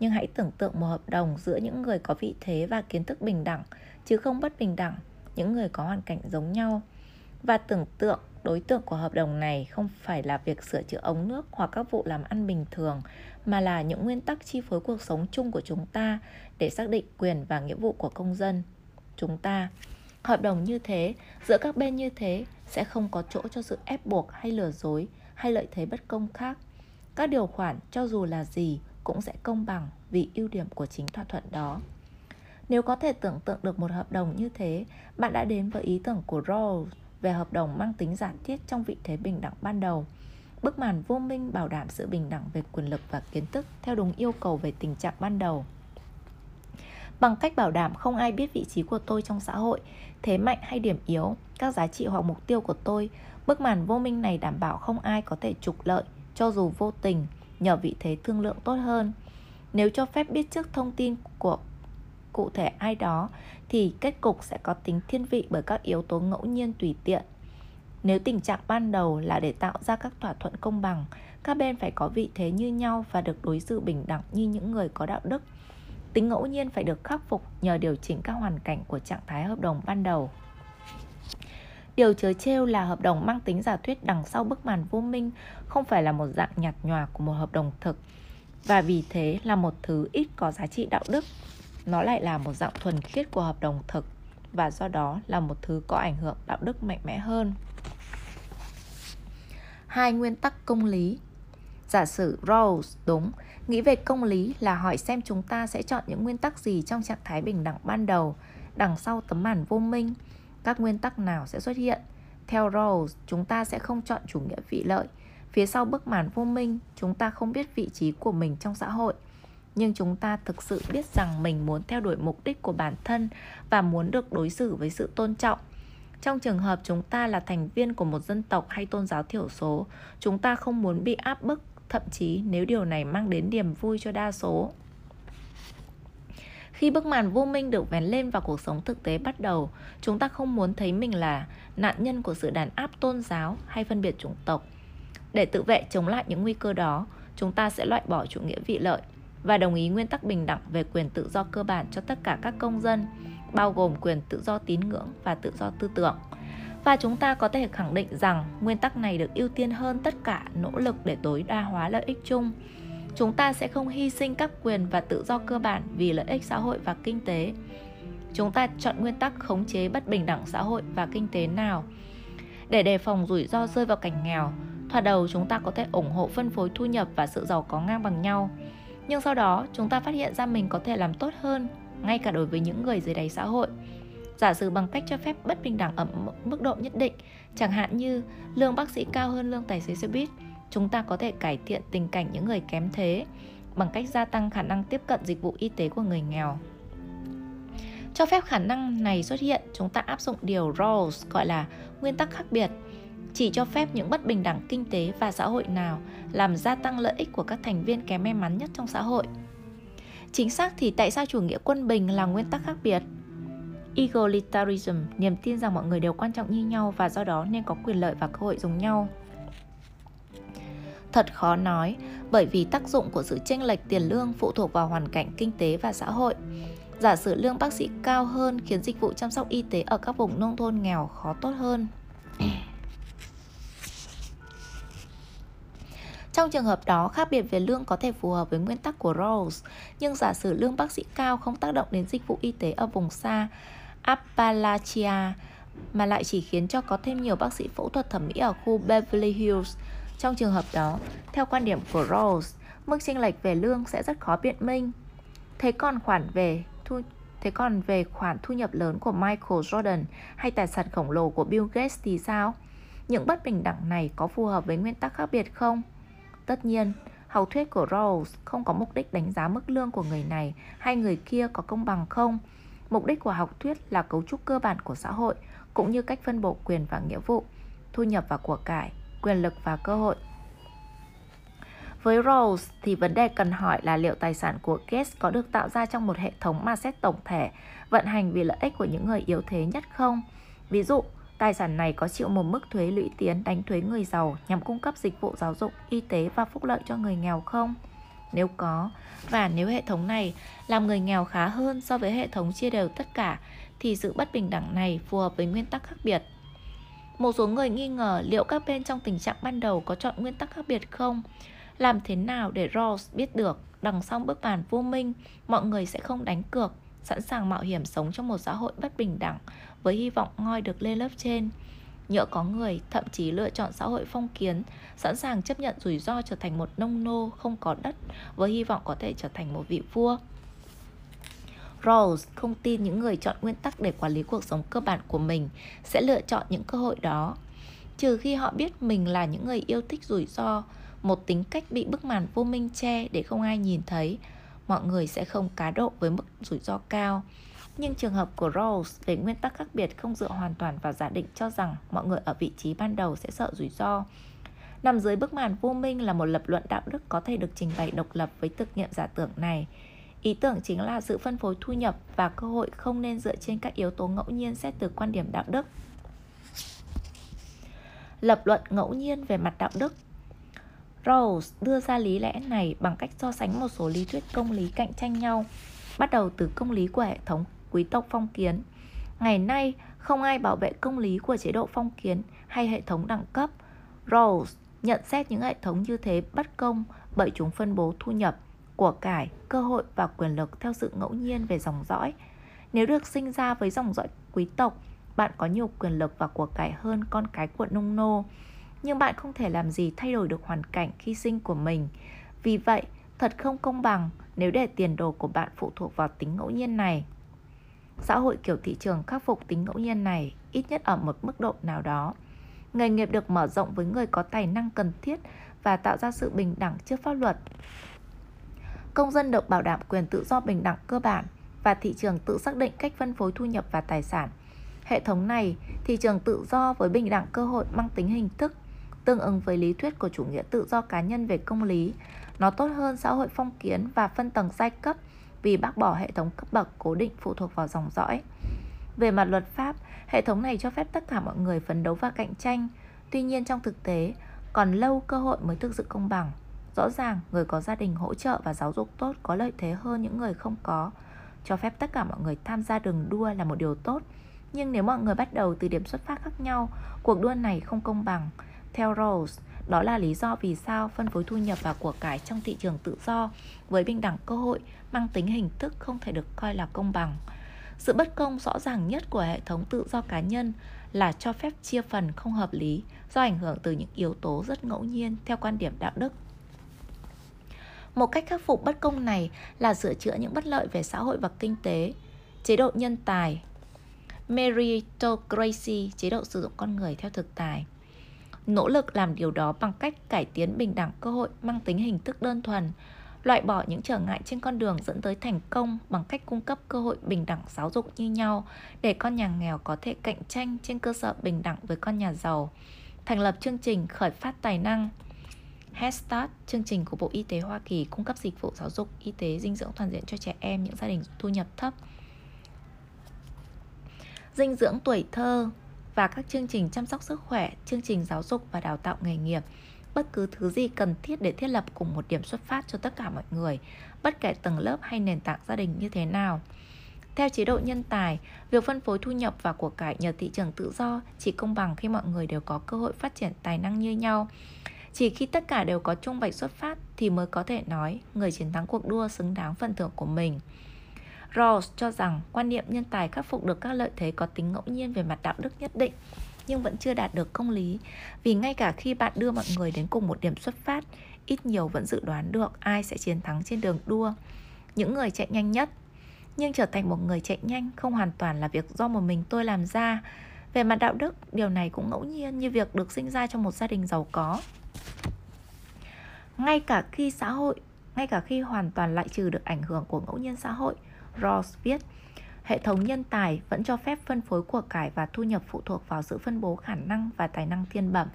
Nhưng hãy tưởng tượng một hợp đồng giữa những người có vị thế và kiến thức bình đẳng chứ không bất bình đẳng những người có hoàn cảnh giống nhau. Và tưởng tượng đối tượng của hợp đồng này không phải là việc sửa chữa ống nước hoặc các vụ làm ăn bình thường mà là những nguyên tắc chi phối cuộc sống chung của chúng ta để xác định quyền và nghĩa vụ của công dân. Chúng ta Hợp đồng như thế, giữa các bên như thế sẽ không có chỗ cho sự ép buộc hay lừa dối hay lợi thế bất công khác. Các điều khoản cho dù là gì cũng sẽ công bằng vì ưu điểm của chính thỏa thuận đó. Nếu có thể tưởng tượng được một hợp đồng như thế, bạn đã đến với ý tưởng của Rawls về hợp đồng mang tính giả thiết trong vị thế bình đẳng ban đầu. Bức màn vô minh bảo đảm sự bình đẳng về quyền lực và kiến thức theo đúng yêu cầu về tình trạng ban đầu. Bằng cách bảo đảm không ai biết vị trí của tôi trong xã hội thế mạnh hay điểm yếu, các giá trị hoặc mục tiêu của tôi, bức màn vô minh này đảm bảo không ai có thể trục lợi cho dù vô tình nhờ vị thế thương lượng tốt hơn. Nếu cho phép biết trước thông tin của cụ thể ai đó thì kết cục sẽ có tính thiên vị bởi các yếu tố ngẫu nhiên tùy tiện. Nếu tình trạng ban đầu là để tạo ra các thỏa thuận công bằng, các bên phải có vị thế như nhau và được đối xử bình đẳng như những người có đạo đức Tính ngẫu nhiên phải được khắc phục nhờ điều chỉnh các hoàn cảnh của trạng thái hợp đồng ban đầu. Điều chớ trêu là hợp đồng mang tính giả thuyết đằng sau bức màn vô minh không phải là một dạng nhạt nhòa của một hợp đồng thực và vì thế là một thứ ít có giá trị đạo đức. Nó lại là một dạng thuần khiết của hợp đồng thực và do đó là một thứ có ảnh hưởng đạo đức mạnh mẽ hơn. Hai nguyên tắc công lý Giả sử Rawls đúng, nghĩ về công lý là hỏi xem chúng ta sẽ chọn những nguyên tắc gì trong trạng thái bình đẳng ban đầu, đằng sau tấm màn vô minh. Các nguyên tắc nào sẽ xuất hiện? Theo Rawls, chúng ta sẽ không chọn chủ nghĩa vị lợi. Phía sau bức màn vô minh, chúng ta không biết vị trí của mình trong xã hội. Nhưng chúng ta thực sự biết rằng mình muốn theo đuổi mục đích của bản thân và muốn được đối xử với sự tôn trọng trong trường hợp chúng ta là thành viên của một dân tộc hay tôn giáo thiểu số, chúng ta không muốn bị áp bức thậm chí nếu điều này mang đến niềm vui cho đa số. Khi bức màn vô minh được vén lên và cuộc sống thực tế bắt đầu, chúng ta không muốn thấy mình là nạn nhân của sự đàn áp tôn giáo hay phân biệt chủng tộc. Để tự vệ chống lại những nguy cơ đó, chúng ta sẽ loại bỏ chủ nghĩa vị lợi và đồng ý nguyên tắc bình đẳng về quyền tự do cơ bản cho tất cả các công dân, bao gồm quyền tự do tín ngưỡng và tự do tư tưởng. Và chúng ta có thể khẳng định rằng nguyên tắc này được ưu tiên hơn tất cả nỗ lực để tối đa hóa lợi ích chung. Chúng ta sẽ không hy sinh các quyền và tự do cơ bản vì lợi ích xã hội và kinh tế. Chúng ta chọn nguyên tắc khống chế bất bình đẳng xã hội và kinh tế nào. Để đề phòng rủi ro rơi vào cảnh nghèo, thoạt đầu chúng ta có thể ủng hộ phân phối thu nhập và sự giàu có ngang bằng nhau. Nhưng sau đó, chúng ta phát hiện ra mình có thể làm tốt hơn, ngay cả đối với những người dưới đáy xã hội giả sử bằng cách cho phép bất bình đẳng ở mức độ nhất định, chẳng hạn như lương bác sĩ cao hơn lương tài xế xe buýt, chúng ta có thể cải thiện tình cảnh những người kém thế bằng cách gia tăng khả năng tiếp cận dịch vụ y tế của người nghèo. Cho phép khả năng này xuất hiện, chúng ta áp dụng điều Rawls gọi là nguyên tắc khác biệt, chỉ cho phép những bất bình đẳng kinh tế và xã hội nào làm gia tăng lợi ích của các thành viên kém may mắn nhất trong xã hội. Chính xác thì tại sao chủ nghĩa quân bình là nguyên tắc khác biệt? egalitarianism niềm tin rằng mọi người đều quan trọng như nhau và do đó nên có quyền lợi và cơ hội giống nhau. Thật khó nói, bởi vì tác dụng của sự chênh lệch tiền lương phụ thuộc vào hoàn cảnh kinh tế và xã hội. Giả sử lương bác sĩ cao hơn khiến dịch vụ chăm sóc y tế ở các vùng nông thôn nghèo khó tốt hơn. *clears throat* Trong trường hợp đó, khác biệt về lương có thể phù hợp với nguyên tắc của Rawls, nhưng giả sử lương bác sĩ cao không tác động đến dịch vụ y tế ở vùng xa Appalachia, mà lại chỉ khiến cho có thêm nhiều bác sĩ phẫu thuật thẩm mỹ ở khu Beverly Hills. Trong trường hợp đó, theo quan điểm của Rawls, mức chênh lệch về lương sẽ rất khó biện minh. Thế còn khoản về thu Thế còn về khoản thu nhập lớn của Michael Jordan hay tài sản khổng lồ của Bill Gates thì sao? Những bất bình đẳng này có phù hợp với nguyên tắc khác biệt không? Tất nhiên, học thuyết của Rawls không có mục đích đánh giá mức lương của người này hay người kia có công bằng không. Mục đích của học thuyết là cấu trúc cơ bản của xã hội cũng như cách phân bổ quyền và nghĩa vụ, thu nhập và của cải, quyền lực và cơ hội. Với Rawls thì vấn đề cần hỏi là liệu tài sản của Gates có được tạo ra trong một hệ thống mà xét tổng thể, vận hành vì lợi ích của những người yếu thế nhất không? Ví dụ, Tài sản này có chịu một mức thuế lũy tiến đánh thuế người giàu nhằm cung cấp dịch vụ giáo dục, y tế và phúc lợi cho người nghèo không? Nếu có, và nếu hệ thống này làm người nghèo khá hơn so với hệ thống chia đều tất cả, thì sự bất bình đẳng này phù hợp với nguyên tắc khác biệt. Một số người nghi ngờ liệu các bên trong tình trạng ban đầu có chọn nguyên tắc khác biệt không? Làm thế nào để Rawls biết được đằng sau bức màn vô minh, mọi người sẽ không đánh cược, sẵn sàng mạo hiểm sống trong một xã hội bất bình đẳng với hy vọng ngoi được lên lớp trên. Nhỡ có người thậm chí lựa chọn xã hội phong kiến, sẵn sàng chấp nhận rủi ro trở thành một nông nô không có đất với hy vọng có thể trở thành một vị vua. Rawls không tin những người chọn nguyên tắc để quản lý cuộc sống cơ bản của mình sẽ lựa chọn những cơ hội đó. Trừ khi họ biết mình là những người yêu thích rủi ro, một tính cách bị bức màn vô minh che để không ai nhìn thấy, mọi người sẽ không cá độ với mức rủi ro cao. Nhưng trường hợp của Rawls về nguyên tắc khác biệt không dựa hoàn toàn vào giả định cho rằng mọi người ở vị trí ban đầu sẽ sợ rủi ro. Nằm dưới bức màn vô minh là một lập luận đạo đức có thể được trình bày độc lập với thực nghiệm giả tưởng này. Ý tưởng chính là sự phân phối thu nhập và cơ hội không nên dựa trên các yếu tố ngẫu nhiên xét từ quan điểm đạo đức. Lập luận ngẫu nhiên về mặt đạo đức Rawls đưa ra lý lẽ này bằng cách so sánh một số lý thuyết công lý cạnh tranh nhau, bắt đầu từ công lý của hệ thống quý tộc phong kiến. Ngày nay, không ai bảo vệ công lý của chế độ phong kiến hay hệ thống đẳng cấp. Rawls nhận xét những hệ thống như thế bất công bởi chúng phân bố thu nhập, của cải, cơ hội và quyền lực theo sự ngẫu nhiên về dòng dõi. Nếu được sinh ra với dòng dõi quý tộc, bạn có nhiều quyền lực và của cải hơn con cái của nông nô. Nhưng bạn không thể làm gì thay đổi được hoàn cảnh khi sinh của mình. Vì vậy, thật không công bằng nếu để tiền đồ của bạn phụ thuộc vào tính ngẫu nhiên này. Xã hội kiểu thị trường khắc phục tính ngẫu nhiên này ít nhất ở một mức độ nào đó. Nghề nghiệp được mở rộng với người có tài năng cần thiết và tạo ra sự bình đẳng trước pháp luật. Công dân được bảo đảm quyền tự do bình đẳng cơ bản và thị trường tự xác định cách phân phối thu nhập và tài sản. Hệ thống này, thị trường tự do với bình đẳng cơ hội mang tính hình thức, tương ứng với lý thuyết của chủ nghĩa tự do cá nhân về công lý. Nó tốt hơn xã hội phong kiến và phân tầng giai cấp vì bác bỏ hệ thống cấp bậc cố định phụ thuộc vào dòng dõi. Về mặt luật pháp, hệ thống này cho phép tất cả mọi người phấn đấu và cạnh tranh. Tuy nhiên trong thực tế, còn lâu cơ hội mới thực sự công bằng. Rõ ràng, người có gia đình hỗ trợ và giáo dục tốt có lợi thế hơn những người không có. Cho phép tất cả mọi người tham gia đường đua là một điều tốt. Nhưng nếu mọi người bắt đầu từ điểm xuất phát khác nhau, cuộc đua này không công bằng. Theo Rawls, đó là lý do vì sao phân phối thu nhập và của cải trong thị trường tự do với bình đẳng cơ hội mang tính hình thức không thể được coi là công bằng. Sự bất công rõ ràng nhất của hệ thống tự do cá nhân là cho phép chia phần không hợp lý do ảnh hưởng từ những yếu tố rất ngẫu nhiên theo quan điểm đạo đức. Một cách khắc phục bất công này là sửa chữa những bất lợi về xã hội và kinh tế, chế độ nhân tài, meritocracy, chế độ sử dụng con người theo thực tài nỗ lực làm điều đó bằng cách cải tiến bình đẳng cơ hội mang tính hình thức đơn thuần, loại bỏ những trở ngại trên con đường dẫn tới thành công bằng cách cung cấp cơ hội bình đẳng giáo dục như nhau để con nhà nghèo có thể cạnh tranh trên cơ sở bình đẳng với con nhà giàu, thành lập chương trình khởi phát tài năng. Head Start, chương trình của Bộ Y tế Hoa Kỳ cung cấp dịch vụ giáo dục, y tế, dinh dưỡng toàn diện cho trẻ em những gia đình thu nhập thấp. Dinh dưỡng tuổi thơ, và các chương trình chăm sóc sức khỏe, chương trình giáo dục và đào tạo nghề nghiệp, bất cứ thứ gì cần thiết để thiết lập cùng một điểm xuất phát cho tất cả mọi người, bất kể tầng lớp hay nền tảng gia đình như thế nào. Theo chế độ nhân tài, việc phân phối thu nhập và của cải nhờ thị trường tự do chỉ công bằng khi mọi người đều có cơ hội phát triển tài năng như nhau. Chỉ khi tất cả đều có chung vạch xuất phát thì mới có thể nói người chiến thắng cuộc đua xứng đáng phần thưởng của mình. Rawls cho rằng quan niệm nhân tài khắc phục được các lợi thế có tính ngẫu nhiên về mặt đạo đức nhất định, nhưng vẫn chưa đạt được công lý, vì ngay cả khi bạn đưa mọi người đến cùng một điểm xuất phát, ít nhiều vẫn dự đoán được ai sẽ chiến thắng trên đường đua, những người chạy nhanh nhất. Nhưng trở thành một người chạy nhanh không hoàn toàn là việc do một mình tôi làm ra. Về mặt đạo đức, điều này cũng ngẫu nhiên như việc được sinh ra trong một gia đình giàu có ngay cả khi xã hội ngay cả khi hoàn toàn loại trừ được ảnh hưởng của ngẫu nhiên xã hội Rawls viết hệ thống nhân tài vẫn cho phép phân phối của cải và thu nhập phụ thuộc vào sự phân bố khả năng và tài năng thiên bẩm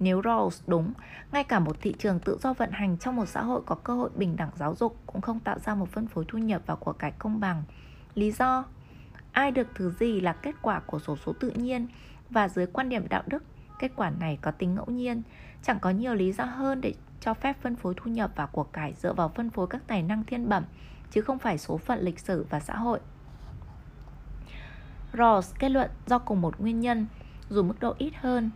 nếu Rawls đúng, ngay cả một thị trường tự do vận hành trong một xã hội có cơ hội bình đẳng giáo dục cũng không tạo ra một phân phối thu nhập và của cải công bằng. Lý do? Ai được thứ gì là kết quả của số số tự nhiên và dưới quan điểm đạo đức, kết quả này có tính ngẫu nhiên. Chẳng có nhiều lý do hơn để cho phép phân phối thu nhập và của cải dựa vào phân phối các tài năng thiên bẩm, chứ không phải số phận lịch sử và xã hội. Rawls kết luận do cùng một nguyên nhân, dù mức độ ít hơn,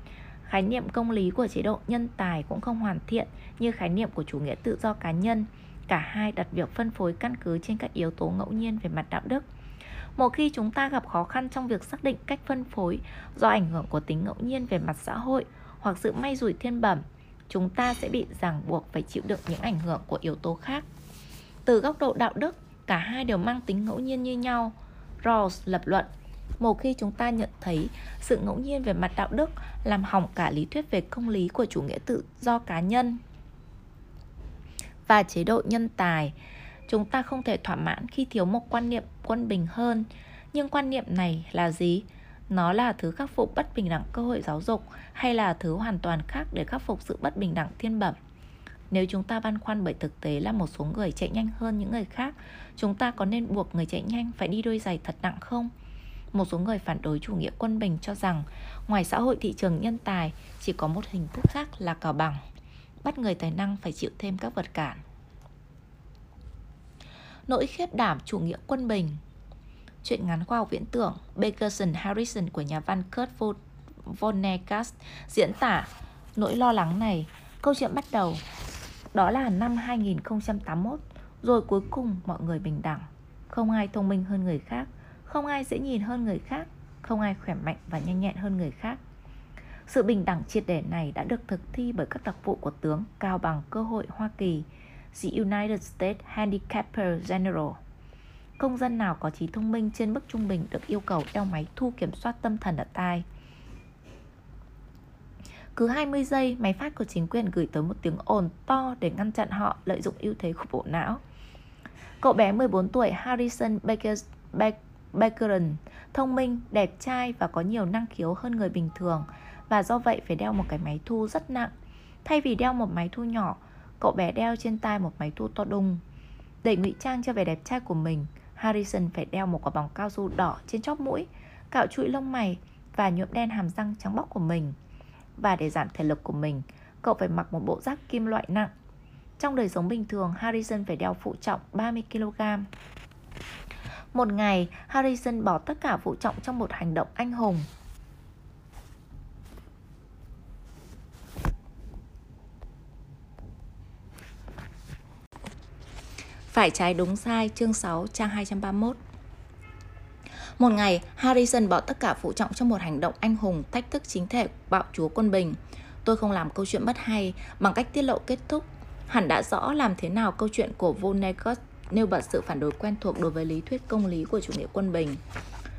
khái niệm công lý của chế độ nhân tài cũng không hoàn thiện như khái niệm của chủ nghĩa tự do cá nhân. Cả hai đặt việc phân phối căn cứ trên các yếu tố ngẫu nhiên về mặt đạo đức. Một khi chúng ta gặp khó khăn trong việc xác định cách phân phối do ảnh hưởng của tính ngẫu nhiên về mặt xã hội hoặc sự may rủi thiên bẩm, chúng ta sẽ bị ràng buộc phải chịu đựng những ảnh hưởng của yếu tố khác. Từ góc độ đạo đức, cả hai đều mang tính ngẫu nhiên như nhau. Rawls lập luận một khi chúng ta nhận thấy sự ngẫu nhiên về mặt đạo đức làm hỏng cả lý thuyết về công lý của chủ nghĩa tự do cá nhân và chế độ nhân tài chúng ta không thể thỏa mãn khi thiếu một quan niệm quân bình hơn nhưng quan niệm này là gì nó là thứ khắc phục bất bình đẳng cơ hội giáo dục hay là thứ hoàn toàn khác để khắc phục sự bất bình đẳng thiên bẩm nếu chúng ta băn khoăn bởi thực tế là một số người chạy nhanh hơn những người khác chúng ta có nên buộc người chạy nhanh phải đi đôi giày thật nặng không một số người phản đối chủ nghĩa quân bình cho rằng ngoài xã hội thị trường nhân tài chỉ có một hình thức khác là cào bằng, bắt người tài năng phải chịu thêm các vật cản. Nỗi khiếp đảm chủ nghĩa quân bình Chuyện ngắn khoa học viễn tưởng Bakerson Harrison của nhà văn Kurt Vonnegut diễn tả nỗi lo lắng này. Câu chuyện bắt đầu đó là năm 2081 rồi cuối cùng mọi người bình đẳng. Không ai thông minh hơn người khác không ai dễ nhìn hơn người khác, không ai khỏe mạnh và nhanh nhẹn hơn người khác. Sự bình đẳng triệt để này đã được thực thi bởi các đặc vụ của tướng cao bằng cơ hội Hoa Kỳ, The United States Handicapper General. Công dân nào có trí thông minh trên mức trung bình được yêu cầu đeo máy thu kiểm soát tâm thần ở tai. Cứ 20 giây, máy phát của chính quyền gửi tới một tiếng ồn to để ngăn chặn họ lợi dụng ưu thế của bộ não. Cậu bé 14 tuổi Harrison Baker, Bakeron thông minh, đẹp trai và có nhiều năng khiếu hơn người bình thường và do vậy phải đeo một cái máy thu rất nặng. Thay vì đeo một máy thu nhỏ, cậu bé đeo trên tai một máy thu to đùng. Để ngụy trang cho vẻ đẹp trai của mình, Harrison phải đeo một quả bóng cao su đỏ trên chóp mũi, cạo trụi lông mày và nhuộm đen hàm răng trắng bóc của mình. Và để giảm thể lực của mình, cậu phải mặc một bộ giáp kim loại nặng. Trong đời sống bình thường, Harrison phải đeo phụ trọng 30 kg. Một ngày, Harrison bỏ tất cả phụ trọng trong một hành động anh hùng. Phải trái đúng sai, chương 6, trang 231. Một ngày, Harrison bỏ tất cả phụ trọng cho một hành động anh hùng thách thức chính thể bạo chúa quân bình. Tôi không làm câu chuyện bất hay bằng cách tiết lộ kết thúc. Hẳn đã rõ làm thế nào câu chuyện của Vonnegut nêu bật sự phản đối quen thuộc đối với lý thuyết công lý của chủ nghĩa quân bình.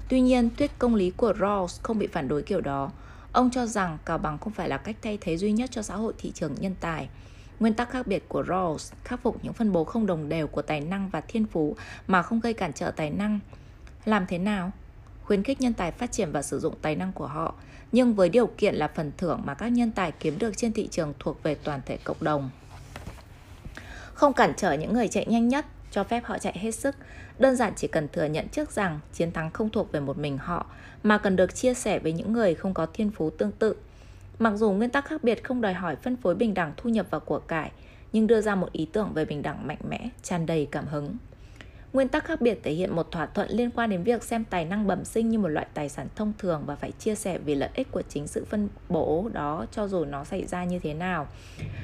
Tuy nhiên, thuyết công lý của Rawls không bị phản đối kiểu đó. Ông cho rằng cào bằng không phải là cách thay thế duy nhất cho xã hội thị trường nhân tài. Nguyên tắc khác biệt của Rawls khắc phục những phân bố không đồng đều của tài năng và thiên phú mà không gây cản trở tài năng. Làm thế nào? Khuyến khích nhân tài phát triển và sử dụng tài năng của họ, nhưng với điều kiện là phần thưởng mà các nhân tài kiếm được trên thị trường thuộc về toàn thể cộng đồng. Không cản trở những người chạy nhanh nhất, cho phép họ chạy hết sức. Đơn giản chỉ cần thừa nhận trước rằng chiến thắng không thuộc về một mình họ, mà cần được chia sẻ với những người không có thiên phú tương tự. Mặc dù nguyên tắc khác biệt không đòi hỏi phân phối bình đẳng thu nhập và của cải, nhưng đưa ra một ý tưởng về bình đẳng mạnh mẽ, tràn đầy cảm hứng. Nguyên tắc khác biệt thể hiện một thỏa thuận liên quan đến việc xem tài năng bẩm sinh như một loại tài sản thông thường và phải chia sẻ vì lợi ích của chính sự phân bổ đó cho dù nó xảy ra như thế nào.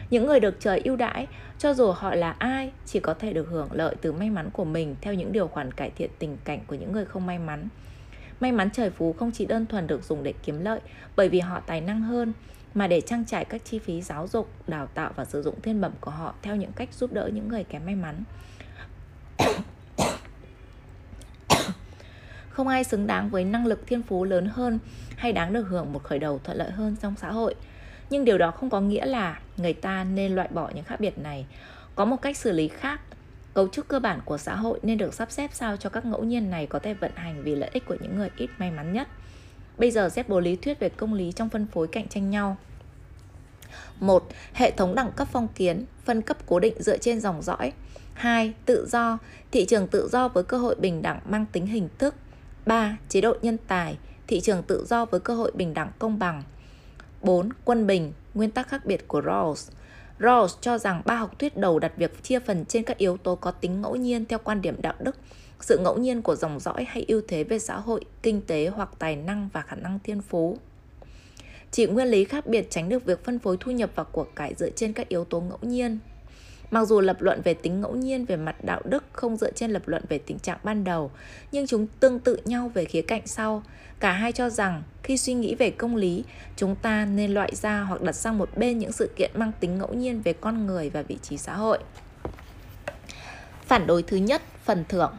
Những người được trời ưu đãi, cho dù họ là ai, chỉ có thể được hưởng lợi từ may mắn của mình theo những điều khoản cải thiện tình cảnh của những người không may mắn. May mắn trời phú không chỉ đơn thuần được dùng để kiếm lợi bởi vì họ tài năng hơn, mà để trang trải các chi phí giáo dục, đào tạo và sử dụng thiên bẩm của họ theo những cách giúp đỡ những người kém may mắn. *coughs* không ai xứng đáng với năng lực thiên phú lớn hơn hay đáng được hưởng một khởi đầu thuận lợi hơn trong xã hội. Nhưng điều đó không có nghĩa là người ta nên loại bỏ những khác biệt này. Có một cách xử lý khác Cấu trúc cơ bản của xã hội nên được sắp xếp sao cho các ngẫu nhiên này có thể vận hành vì lợi ích của những người ít may mắn nhất. Bây giờ xét bố lý thuyết về công lý trong phân phối cạnh tranh nhau. 1. Hệ thống đẳng cấp phong kiến, phân cấp cố định dựa trên dòng dõi. 2. Tự do, thị trường tự do với cơ hội bình đẳng mang tính hình thức. 3. Chế độ nhân tài, thị trường tự do với cơ hội bình đẳng công bằng. 4. Quân bình, nguyên tắc khác biệt của Rawls. Rawls cho rằng ba học thuyết đầu đặt việc chia phần trên các yếu tố có tính ngẫu nhiên theo quan điểm đạo đức, sự ngẫu nhiên của dòng dõi hay ưu thế về xã hội, kinh tế hoặc tài năng và khả năng thiên phú. Chỉ nguyên lý khác biệt tránh được việc phân phối thu nhập và của cải dựa trên các yếu tố ngẫu nhiên. Mặc dù lập luận về tính ngẫu nhiên về mặt đạo đức không dựa trên lập luận về tình trạng ban đầu, nhưng chúng tương tự nhau về khía cạnh sau. Cả hai cho rằng khi suy nghĩ về công lý, chúng ta nên loại ra hoặc đặt sang một bên những sự kiện mang tính ngẫu nhiên về con người và vị trí xã hội. Phản đối thứ nhất, phần thưởng.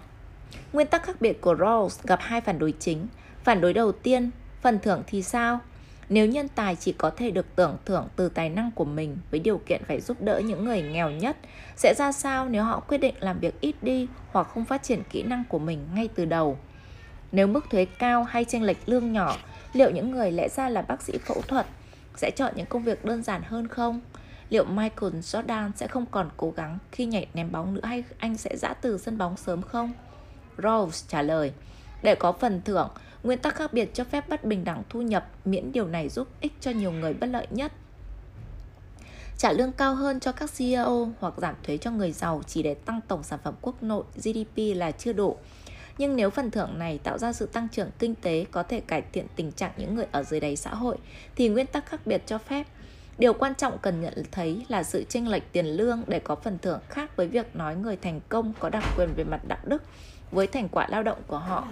Nguyên tắc khác biệt của Rawls gặp hai phản đối chính. Phản đối đầu tiên, phần thưởng thì sao? Nếu nhân tài chỉ có thể được tưởng thưởng từ tài năng của mình với điều kiện phải giúp đỡ những người nghèo nhất, sẽ ra sao nếu họ quyết định làm việc ít đi hoặc không phát triển kỹ năng của mình ngay từ đầu? Nếu mức thuế cao hay chênh lệch lương nhỏ, liệu những người lẽ ra là bác sĩ phẫu thuật sẽ chọn những công việc đơn giản hơn không? Liệu Michael Jordan sẽ không còn cố gắng khi nhảy ném bóng nữa hay anh sẽ giã từ sân bóng sớm không? Rose trả lời, để có phần thưởng, Nguyên tắc khác biệt cho phép bất bình đẳng thu nhập miễn điều này giúp ích cho nhiều người bất lợi nhất. Trả lương cao hơn cho các CEO hoặc giảm thuế cho người giàu chỉ để tăng tổng sản phẩm quốc nội GDP là chưa đủ. Nhưng nếu phần thưởng này tạo ra sự tăng trưởng kinh tế, có thể cải thiện tình trạng những người ở dưới đáy xã hội, thì nguyên tắc khác biệt cho phép. Điều quan trọng cần nhận thấy là sự chênh lệch tiền lương để có phần thưởng khác với việc nói người thành công có đặc quyền về mặt đạo đức với thành quả lao động của họ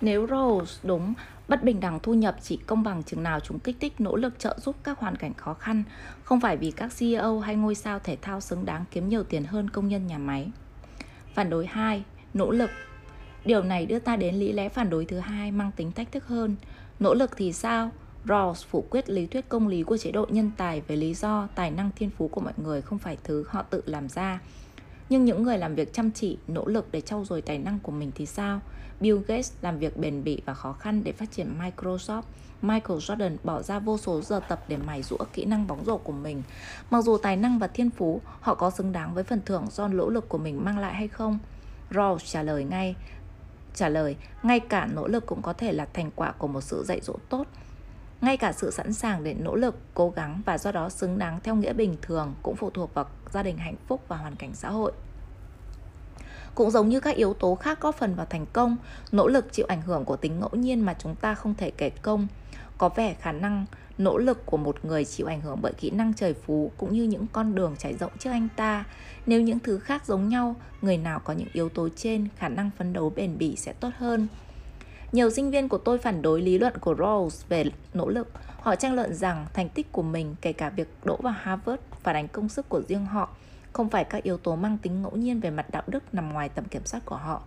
nếu Rose đúng, bất bình đẳng thu nhập chỉ công bằng chừng nào chúng kích thích nỗ lực trợ giúp các hoàn cảnh khó khăn, không phải vì các CEO hay ngôi sao thể thao xứng đáng kiếm nhiều tiền hơn công nhân nhà máy. Phản đối 2, nỗ lực. Điều này đưa ta đến lý lẽ phản đối thứ hai mang tính thách thức hơn. Nỗ lực thì sao? Rawls phủ quyết lý thuyết công lý của chế độ nhân tài với lý do tài năng thiên phú của mọi người không phải thứ họ tự làm ra nhưng những người làm việc chăm chỉ, nỗ lực để trau dồi tài năng của mình thì sao? Bill Gates làm việc bền bỉ và khó khăn để phát triển Microsoft. Michael Jordan bỏ ra vô số giờ tập để mài rũa kỹ năng bóng rổ của mình. Mặc dù tài năng và thiên phú, họ có xứng đáng với phần thưởng do nỗ lực của mình mang lại hay không? Rawls trả lời ngay, trả lời, ngay cả nỗ lực cũng có thể là thành quả của một sự dạy dỗ tốt. Ngay cả sự sẵn sàng để nỗ lực, cố gắng và do đó xứng đáng theo nghĩa bình thường cũng phụ thuộc vào gia đình hạnh phúc và hoàn cảnh xã hội. Cũng giống như các yếu tố khác góp phần vào thành công, nỗ lực chịu ảnh hưởng của tính ngẫu nhiên mà chúng ta không thể kể công. Có vẻ khả năng nỗ lực của một người chịu ảnh hưởng bởi kỹ năng trời phú cũng như những con đường trải rộng trước anh ta. Nếu những thứ khác giống nhau, người nào có những yếu tố trên, khả năng phấn đấu bền bỉ sẽ tốt hơn. Nhiều sinh viên của tôi phản đối lý luận của Rawls về nỗ lực. Họ tranh luận rằng thành tích của mình, kể cả việc đỗ vào Harvard, phản ánh công sức của riêng họ, không phải các yếu tố mang tính ngẫu nhiên về mặt đạo đức nằm ngoài tầm kiểm soát của họ.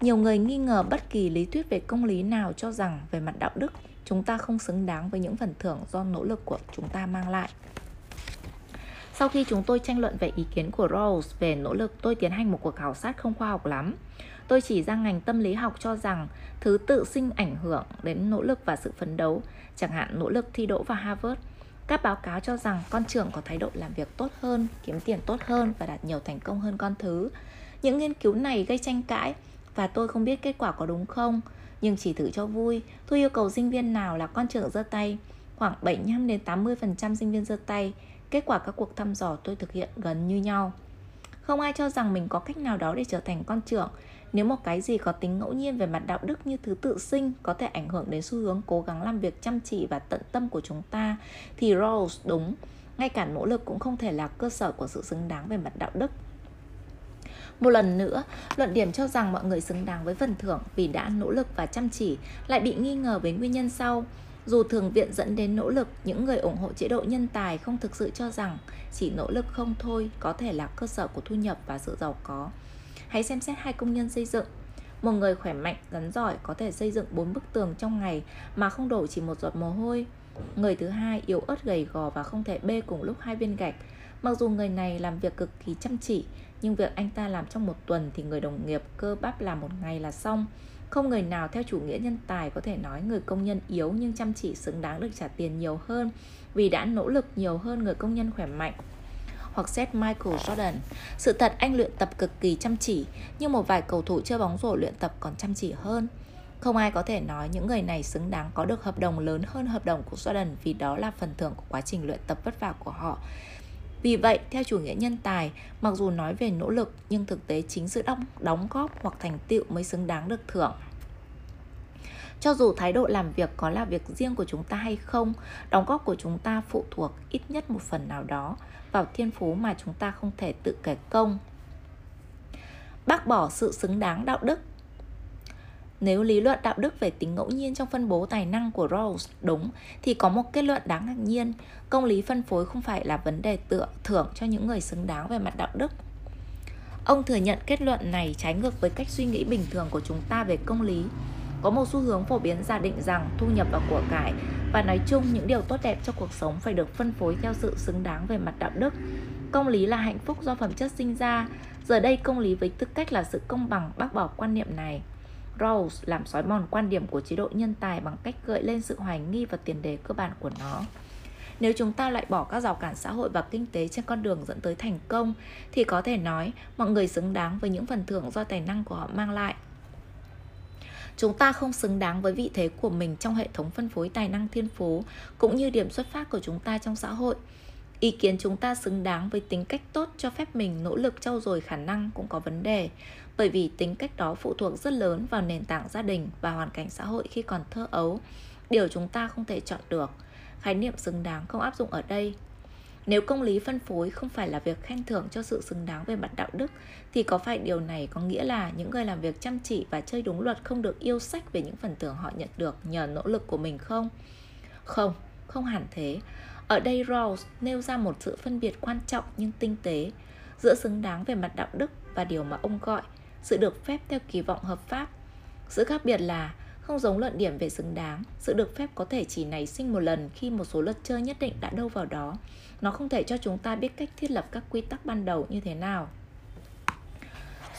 Nhiều người nghi ngờ bất kỳ lý thuyết về công lý nào cho rằng về mặt đạo đức, chúng ta không xứng đáng với những phần thưởng do nỗ lực của chúng ta mang lại. Sau khi chúng tôi tranh luận về ý kiến của Rawls về nỗ lực, tôi tiến hành một cuộc khảo sát không khoa học lắm. Tôi chỉ ra ngành tâm lý học cho rằng thứ tự sinh ảnh hưởng đến nỗ lực và sự phấn đấu, chẳng hạn nỗ lực thi đỗ vào Harvard. Các báo cáo cho rằng con trưởng có thái độ làm việc tốt hơn, kiếm tiền tốt hơn và đạt nhiều thành công hơn con thứ. Những nghiên cứu này gây tranh cãi. Và tôi không biết kết quả có đúng không, nhưng chỉ thử cho vui, tôi yêu cầu sinh viên nào là con trưởng giơ tay. Khoảng 75 đến 80% sinh viên giơ tay. Kết quả các cuộc thăm dò tôi thực hiện gần như nhau. Không ai cho rằng mình có cách nào đó để trở thành con trưởng. Nếu một cái gì có tính ngẫu nhiên về mặt đạo đức như thứ tự sinh có thể ảnh hưởng đến xu hướng cố gắng làm việc chăm chỉ và tận tâm của chúng ta, thì Rawls đúng. Ngay cả nỗ lực cũng không thể là cơ sở của sự xứng đáng về mặt đạo đức. Một lần nữa, luận điểm cho rằng mọi người xứng đáng với phần thưởng vì đã nỗ lực và chăm chỉ lại bị nghi ngờ với nguyên nhân sau. Dù thường viện dẫn đến nỗ lực, những người ủng hộ chế độ nhân tài không thực sự cho rằng chỉ nỗ lực không thôi có thể là cơ sở của thu nhập và sự giàu có. Hãy xem xét hai công nhân xây dựng. Một người khỏe mạnh, rắn giỏi có thể xây dựng bốn bức tường trong ngày mà không đổ chỉ một giọt mồ hôi. Người thứ hai yếu ớt gầy gò và không thể bê cùng lúc hai viên gạch. Mặc dù người này làm việc cực kỳ chăm chỉ, nhưng việc anh ta làm trong một tuần thì người đồng nghiệp cơ bắp làm một ngày là xong. Không người nào theo chủ nghĩa nhân tài có thể nói người công nhân yếu nhưng chăm chỉ xứng đáng được trả tiền nhiều hơn vì đã nỗ lực nhiều hơn người công nhân khỏe mạnh hoặc xét Michael Jordan. Sự thật anh luyện tập cực kỳ chăm chỉ, nhưng một vài cầu thủ chơi bóng rổ luyện tập còn chăm chỉ hơn. Không ai có thể nói những người này xứng đáng có được hợp đồng lớn hơn hợp đồng của Jordan vì đó là phần thưởng của quá trình luyện tập vất vả của họ. Vì vậy, theo chủ nghĩa nhân tài, mặc dù nói về nỗ lực nhưng thực tế chính sự đóng, đóng góp hoặc thành tựu mới xứng đáng được thưởng. Cho dù thái độ làm việc có là việc riêng của chúng ta hay không, đóng góp của chúng ta phụ thuộc ít nhất một phần nào đó vào thiên phú mà chúng ta không thể tự kể công. Bác bỏ sự xứng đáng đạo đức nếu lý luận đạo đức về tính ngẫu nhiên trong phân bố tài năng của Rawls đúng, thì có một kết luận đáng ngạc nhiên. Công lý phân phối không phải là vấn đề tựa, thưởng cho những người xứng đáng về mặt đạo đức. Ông thừa nhận kết luận này trái ngược với cách suy nghĩ bình thường của chúng ta về công lý. Có một xu hướng phổ biến giả định rằng thu nhập và của cải và nói chung, những điều tốt đẹp cho cuộc sống phải được phân phối theo sự xứng đáng về mặt đạo đức. Công lý là hạnh phúc do phẩm chất sinh ra. Giờ đây công lý với tư cách là sự công bằng bác bỏ quan niệm này. Rawls làm xói mòn quan điểm của chế độ nhân tài bằng cách gợi lên sự hoài nghi và tiền đề cơ bản của nó. Nếu chúng ta loại bỏ các rào cản xã hội và kinh tế trên con đường dẫn tới thành công, thì có thể nói mọi người xứng đáng với những phần thưởng do tài năng của họ mang lại. Chúng ta không xứng đáng với vị thế của mình trong hệ thống phân phối tài năng thiên phú cũng như điểm xuất phát của chúng ta trong xã hội. Ý kiến chúng ta xứng đáng với tính cách tốt cho phép mình nỗ lực trau dồi khả năng cũng có vấn đề bởi vì tính cách đó phụ thuộc rất lớn vào nền tảng gia đình và hoàn cảnh xã hội khi còn thơ ấu, điều chúng ta không thể chọn được. Khái niệm xứng đáng không áp dụng ở đây. Nếu công lý phân phối không phải là việc khen thưởng cho sự xứng đáng về mặt đạo đức thì có phải điều này có nghĩa là những người làm việc chăm chỉ và chơi đúng luật không được yêu sách về những phần thưởng họ nhận được nhờ nỗ lực của mình không? Không, không hẳn thế. Ở đây Rawls nêu ra một sự phân biệt quan trọng nhưng tinh tế giữa xứng đáng về mặt đạo đức và điều mà ông gọi sự được phép theo kỳ vọng hợp pháp. Sự khác biệt là không giống luận điểm về xứng đáng, sự được phép có thể chỉ nảy sinh một lần khi một số luật chơi nhất định đã đâu vào đó. Nó không thể cho chúng ta biết cách thiết lập các quy tắc ban đầu như thế nào.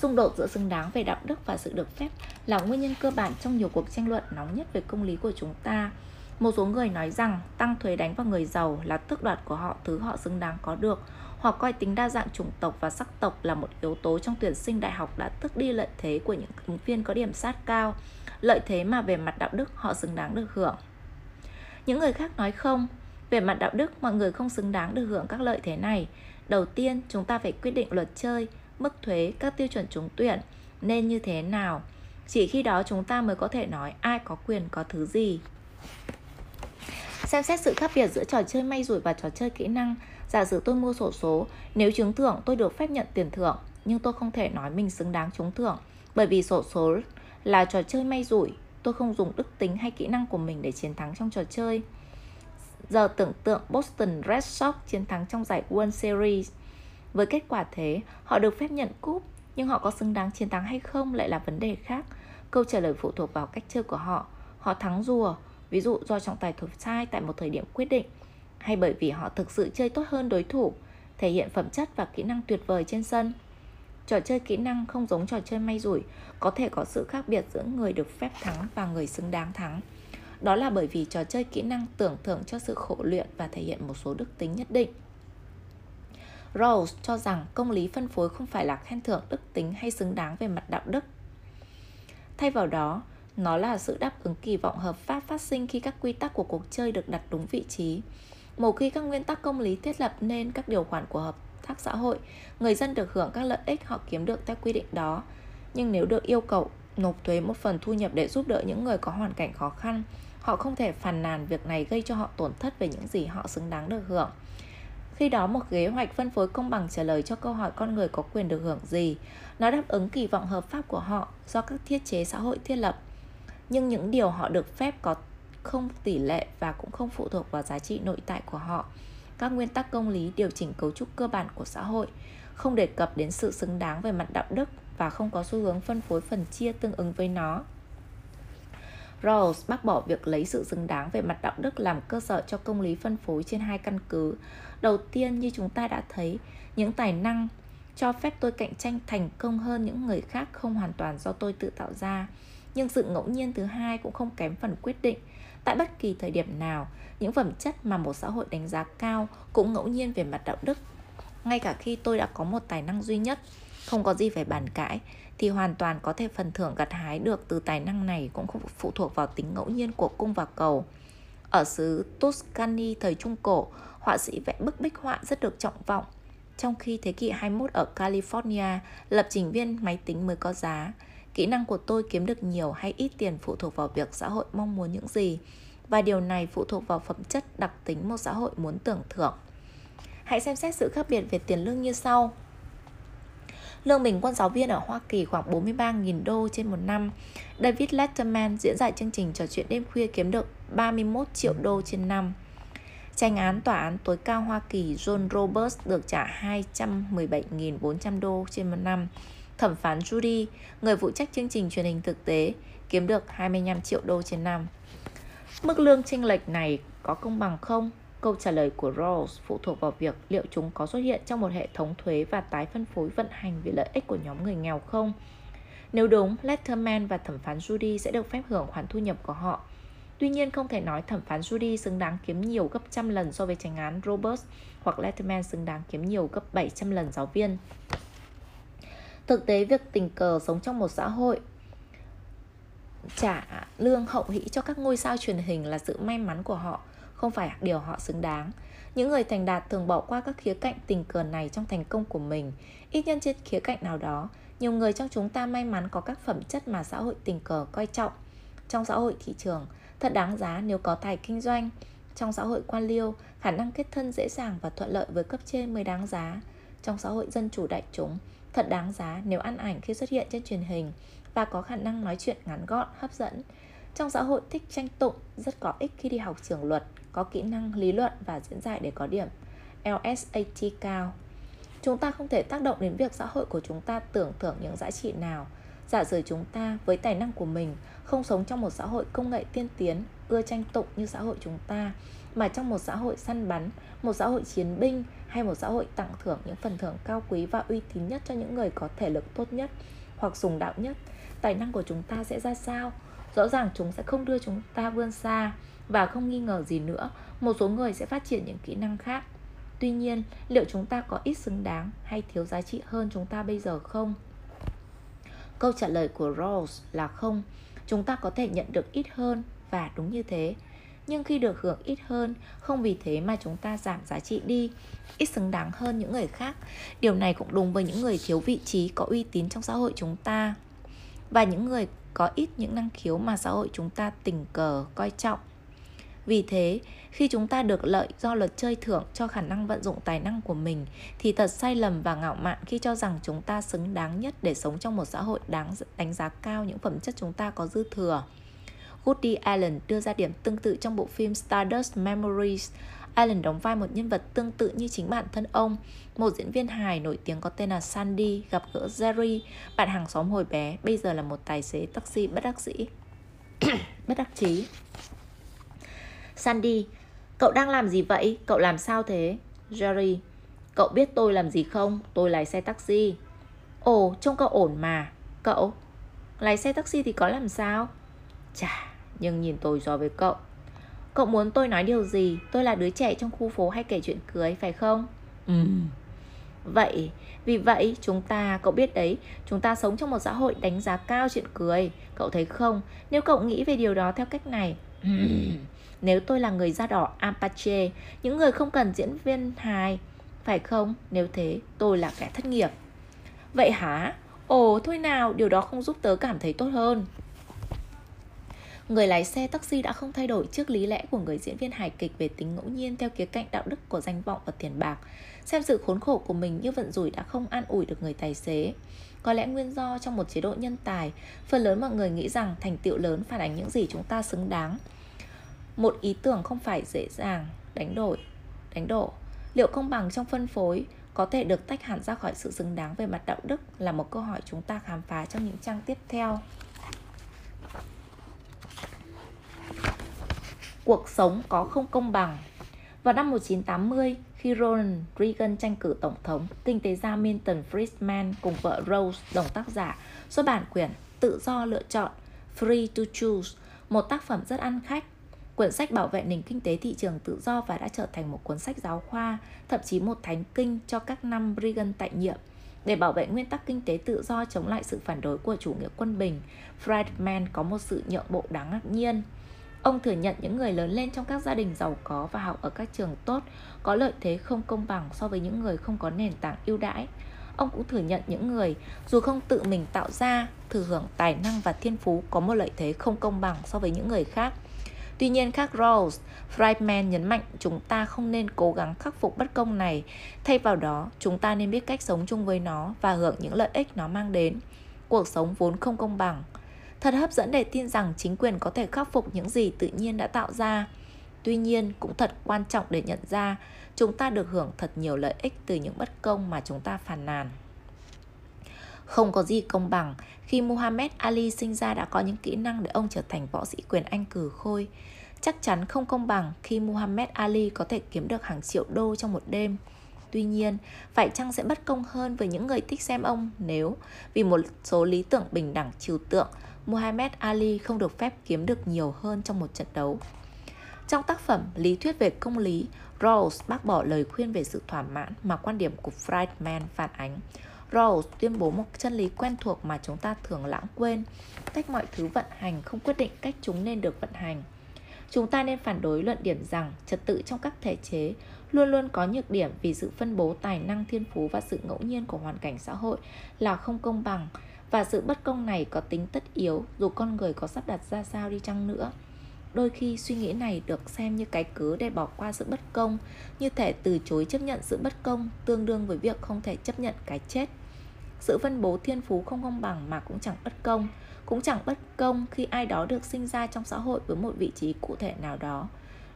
Xung đột giữa xứng đáng về đạo đức và sự được phép là nguyên nhân cơ bản trong nhiều cuộc tranh luận nóng nhất về công lý của chúng ta. Một số người nói rằng tăng thuế đánh vào người giàu là tước đoạt của họ thứ họ xứng đáng có được hoặc coi tính đa dạng chủng tộc và sắc tộc là một yếu tố trong tuyển sinh đại học đã tước đi lợi thế của những ứng viên có điểm sát cao, lợi thế mà về mặt đạo đức họ xứng đáng được hưởng. Những người khác nói không, về mặt đạo đức mọi người không xứng đáng được hưởng các lợi thế này. Đầu tiên, chúng ta phải quyết định luật chơi, mức thuế, các tiêu chuẩn trúng tuyển nên như thế nào. Chỉ khi đó chúng ta mới có thể nói ai có quyền có thứ gì. Xem xét sự khác biệt giữa trò chơi may rủi và trò chơi kỹ năng Giả sử tôi mua sổ số, nếu trúng thưởng tôi được phép nhận tiền thưởng, nhưng tôi không thể nói mình xứng đáng trúng thưởng, bởi vì sổ số là trò chơi may rủi, tôi không dùng đức tính hay kỹ năng của mình để chiến thắng trong trò chơi. Giờ tưởng tượng Boston Red Sox chiến thắng trong giải World Series. Với kết quả thế, họ được phép nhận cúp, nhưng họ có xứng đáng chiến thắng hay không lại là vấn đề khác. Câu trả lời phụ thuộc vào cách chơi của họ. Họ thắng rùa, ví dụ do trọng tài thổi sai tại một thời điểm quyết định hay bởi vì họ thực sự chơi tốt hơn đối thủ, thể hiện phẩm chất và kỹ năng tuyệt vời trên sân. Trò chơi kỹ năng không giống trò chơi may rủi, có thể có sự khác biệt giữa người được phép thắng và người xứng đáng thắng. Đó là bởi vì trò chơi kỹ năng tưởng thưởng cho sự khổ luyện và thể hiện một số đức tính nhất định. Rawls cho rằng công lý phân phối không phải là khen thưởng đức tính hay xứng đáng về mặt đạo đức. Thay vào đó, nó là sự đáp ứng kỳ vọng hợp pháp phát sinh khi các quy tắc của cuộc chơi được đặt đúng vị trí. Một khi các nguyên tắc công lý thiết lập nên các điều khoản của hợp tác xã hội, người dân được hưởng các lợi ích họ kiếm được theo quy định đó. Nhưng nếu được yêu cầu nộp thuế một phần thu nhập để giúp đỡ những người có hoàn cảnh khó khăn, họ không thể phàn nàn việc này gây cho họ tổn thất về những gì họ xứng đáng được hưởng. Khi đó một kế hoạch phân phối công bằng trả lời cho câu hỏi con người có quyền được hưởng gì. Nó đáp ứng kỳ vọng hợp pháp của họ do các thiết chế xã hội thiết lập. Nhưng những điều họ được phép có không tỷ lệ và cũng không phụ thuộc vào giá trị nội tại của họ. Các nguyên tắc công lý điều chỉnh cấu trúc cơ bản của xã hội, không đề cập đến sự xứng đáng về mặt đạo đức và không có xu hướng phân phối phần chia tương ứng với nó. Rawls bác bỏ việc lấy sự xứng đáng về mặt đạo đức làm cơ sở cho công lý phân phối trên hai căn cứ. Đầu tiên, như chúng ta đã thấy, những tài năng cho phép tôi cạnh tranh thành công hơn những người khác không hoàn toàn do tôi tự tạo ra. Nhưng sự ngẫu nhiên thứ hai cũng không kém phần quyết định. Tại bất kỳ thời điểm nào, những phẩm chất mà một xã hội đánh giá cao cũng ngẫu nhiên về mặt đạo đức. Ngay cả khi tôi đã có một tài năng duy nhất, không có gì phải bàn cãi, thì hoàn toàn có thể phần thưởng gặt hái được từ tài năng này cũng không phụ thuộc vào tính ngẫu nhiên của cung và cầu. Ở xứ Tuscany thời Trung Cổ, họa sĩ vẽ bức bích họa rất được trọng vọng. Trong khi thế kỷ 21 ở California, lập trình viên máy tính mới có giá. Kỹ năng của tôi kiếm được nhiều hay ít tiền phụ thuộc vào việc xã hội mong muốn những gì. Và điều này phụ thuộc vào phẩm chất, đặc tính một xã hội muốn tưởng thưởng. Hãy xem xét sự khác biệt về tiền lương như sau. Lương bình quân giáo viên ở Hoa Kỳ khoảng 43.000 đô trên một năm. David Letterman diễn giải chương trình trò chuyện đêm khuya kiếm được 31 triệu đô trên năm. Tranh án tòa án tối cao Hoa Kỳ John Roberts được trả 217.400 đô trên một năm. Thẩm phán Judy, người phụ trách chương trình truyền hình thực tế, kiếm được 25 triệu đô trên năm. Mức lương chênh lệch này có công bằng không? Câu trả lời của Rawls phụ thuộc vào việc liệu chúng có xuất hiện trong một hệ thống thuế và tái phân phối vận hành vì lợi ích của nhóm người nghèo không. Nếu đúng, Letterman và thẩm phán Judy sẽ được phép hưởng khoản thu nhập của họ. Tuy nhiên không thể nói thẩm phán Judy xứng đáng kiếm nhiều gấp trăm lần so với tranh án Roberts hoặc Letterman xứng đáng kiếm nhiều gấp 700 lần giáo viên. Thực tế việc tình cờ sống trong một xã hội trả lương hậu hĩ cho các ngôi sao truyền hình là sự may mắn của họ không phải điều họ xứng đáng. Những người thành đạt thường bỏ qua các khía cạnh tình cờ này trong thành công của mình. Ít nhân trên khía cạnh nào đó, nhiều người trong chúng ta may mắn có các phẩm chất mà xã hội tình cờ coi trọng. Trong xã hội thị trường, thật đáng giá nếu có tài kinh doanh. Trong xã hội quan liêu, khả năng kết thân dễ dàng và thuận lợi với cấp trên mới đáng giá. Trong xã hội dân chủ đại chúng, thật đáng giá nếu ăn ảnh khi xuất hiện trên truyền hình và có khả năng nói chuyện ngắn gọn, hấp dẫn. Trong xã hội thích tranh tụng, rất có ích khi đi học trường luật, có kỹ năng lý luận và diễn giải để có điểm LSAT cao. Chúng ta không thể tác động đến việc xã hội của chúng ta tưởng thưởng những giá trị nào. Giả sử chúng ta với tài năng của mình không sống trong một xã hội công nghệ tiên tiến, ưa tranh tụng như xã hội chúng ta, mà trong một xã hội săn bắn, một xã hội chiến binh hay một xã hội tặng thưởng những phần thưởng cao quý và uy tín nhất cho những người có thể lực tốt nhất hoặc sùng đạo nhất, tài năng của chúng ta sẽ ra sao? Rõ ràng chúng sẽ không đưa chúng ta vươn xa và không nghi ngờ gì nữa, một số người sẽ phát triển những kỹ năng khác. Tuy nhiên, liệu chúng ta có ít xứng đáng hay thiếu giá trị hơn chúng ta bây giờ không? Câu trả lời của Rawls là không. Chúng ta có thể nhận được ít hơn và đúng như thế. Nhưng khi được hưởng ít hơn, không vì thế mà chúng ta giảm giá trị đi, ít xứng đáng hơn những người khác. Điều này cũng đúng với những người thiếu vị trí có uy tín trong xã hội chúng ta và những người có ít những năng khiếu mà xã hội chúng ta tình cờ coi trọng vì thế, khi chúng ta được lợi do luật chơi thưởng cho khả năng vận dụng tài năng của mình thì thật sai lầm và ngạo mạn khi cho rằng chúng ta xứng đáng nhất để sống trong một xã hội đáng đánh giá cao những phẩm chất chúng ta có dư thừa. Woody Allen đưa ra điểm tương tự trong bộ phim Stardust Memories. Allen đóng vai một nhân vật tương tự như chính bản thân ông, một diễn viên hài nổi tiếng có tên là Sandy gặp gỡ Jerry, bạn hàng xóm hồi bé, bây giờ là một tài xế taxi bất đắc dĩ. *coughs* bất đắc chí. Sandy, cậu đang làm gì vậy? Cậu làm sao thế? Jerry, cậu biết tôi làm gì không? Tôi lái xe taxi. Ồ, trông cậu ổn mà. Cậu, lái xe taxi thì có làm sao? Chà, nhưng nhìn tôi so với cậu. Cậu muốn tôi nói điều gì? Tôi là đứa trẻ trong khu phố hay kể chuyện cưới, phải không? Ừ. Vậy, vì vậy chúng ta, cậu biết đấy, chúng ta sống trong một xã hội đánh giá cao chuyện cười. Cậu thấy không, nếu cậu nghĩ về điều đó theo cách này, *clears throat* nếu tôi là người da đỏ Apache, những người không cần diễn viên hài, phải không? Nếu thế, tôi là kẻ thất nghiệp. Vậy hả? Ồ, thôi nào, điều đó không giúp tớ cảm thấy tốt hơn. Người lái xe taxi đã không thay đổi trước lý lẽ của người diễn viên hài kịch về tính ngẫu nhiên theo khía cạnh đạo đức của danh vọng và tiền bạc. Xem sự khốn khổ của mình như vận rủi đã không an ủi được người tài xế. Có lẽ nguyên do trong một chế độ nhân tài, phần lớn mọi người nghĩ rằng thành tựu lớn phản ánh những gì chúng ta xứng đáng. Một ý tưởng không phải dễ dàng đánh đổi, đánh đổ. Liệu công bằng trong phân phối có thể được tách hẳn ra khỏi sự xứng đáng về mặt đạo đức là một câu hỏi chúng ta khám phá trong những trang tiếp theo. Cuộc sống có không công bằng Vào năm 1980, khi Ronald Reagan tranh cử tổng thống, kinh tế gia Milton Friedman cùng vợ Rose, đồng tác giả, xuất bản quyển Tự do lựa chọn, Free to Choose, một tác phẩm rất ăn khách. Quyển sách bảo vệ nền kinh tế thị trường tự do và đã trở thành một cuốn sách giáo khoa, thậm chí một thánh kinh cho các năm Reagan tại nhiệm. Để bảo vệ nguyên tắc kinh tế tự do chống lại sự phản đối của chủ nghĩa quân bình, Friedman có một sự nhượng bộ đáng ngạc nhiên. Ông thừa nhận những người lớn lên trong các gia đình giàu có và học ở các trường tốt có lợi thế không công bằng so với những người không có nền tảng ưu đãi. Ông cũng thừa nhận những người dù không tự mình tạo ra, thừa hưởng tài năng và thiên phú có một lợi thế không công bằng so với những người khác. Tuy nhiên khác Rawls, Friedman nhấn mạnh chúng ta không nên cố gắng khắc phục bất công này, thay vào đó chúng ta nên biết cách sống chung với nó và hưởng những lợi ích nó mang đến. Cuộc sống vốn không công bằng, Thật hấp dẫn để tin rằng chính quyền có thể khắc phục những gì tự nhiên đã tạo ra. Tuy nhiên, cũng thật quan trọng để nhận ra chúng ta được hưởng thật nhiều lợi ích từ những bất công mà chúng ta phàn nàn. Không có gì công bằng khi Muhammad Ali sinh ra đã có những kỹ năng để ông trở thành võ sĩ quyền Anh cử khôi. Chắc chắn không công bằng khi Muhammad Ali có thể kiếm được hàng triệu đô trong một đêm. Tuy nhiên, phải chăng sẽ bất công hơn với những người thích xem ông nếu vì một số lý tưởng bình đẳng trừu tượng Muhammad Ali không được phép kiếm được nhiều hơn trong một trận đấu. Trong tác phẩm Lý thuyết về công lý, Rawls bác bỏ lời khuyên về sự thỏa mãn mà quan điểm của Friedman phản ánh. Rawls tuyên bố một chân lý quen thuộc mà chúng ta thường lãng quên. Cách mọi thứ vận hành không quyết định cách chúng nên được vận hành. Chúng ta nên phản đối luận điểm rằng trật tự trong các thể chế luôn luôn có nhược điểm vì sự phân bố tài năng thiên phú và sự ngẫu nhiên của hoàn cảnh xã hội là không công bằng và sự bất công này có tính tất yếu dù con người có sắp đặt ra sao đi chăng nữa. Đôi khi suy nghĩ này được xem như cái cớ để bỏ qua sự bất công, như thể từ chối chấp nhận sự bất công tương đương với việc không thể chấp nhận cái chết. Sự phân bố thiên phú không công bằng mà cũng chẳng bất công, cũng chẳng bất công khi ai đó được sinh ra trong xã hội với một vị trí cụ thể nào đó.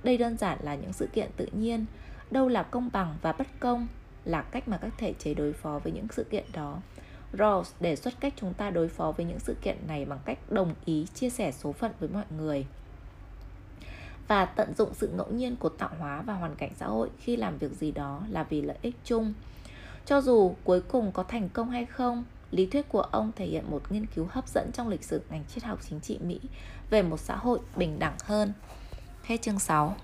Đây đơn giản là những sự kiện tự nhiên, đâu là công bằng và bất công là cách mà các thể chế đối phó với những sự kiện đó Rawls đề xuất cách chúng ta đối phó với những sự kiện này bằng cách đồng ý chia sẻ số phận với mọi người và tận dụng sự ngẫu nhiên của tạo hóa và hoàn cảnh xã hội khi làm việc gì đó là vì lợi ích chung. Cho dù cuối cùng có thành công hay không, lý thuyết của ông thể hiện một nghiên cứu hấp dẫn trong lịch sử ngành triết học chính trị Mỹ về một xã hội bình đẳng hơn. Hết chương 6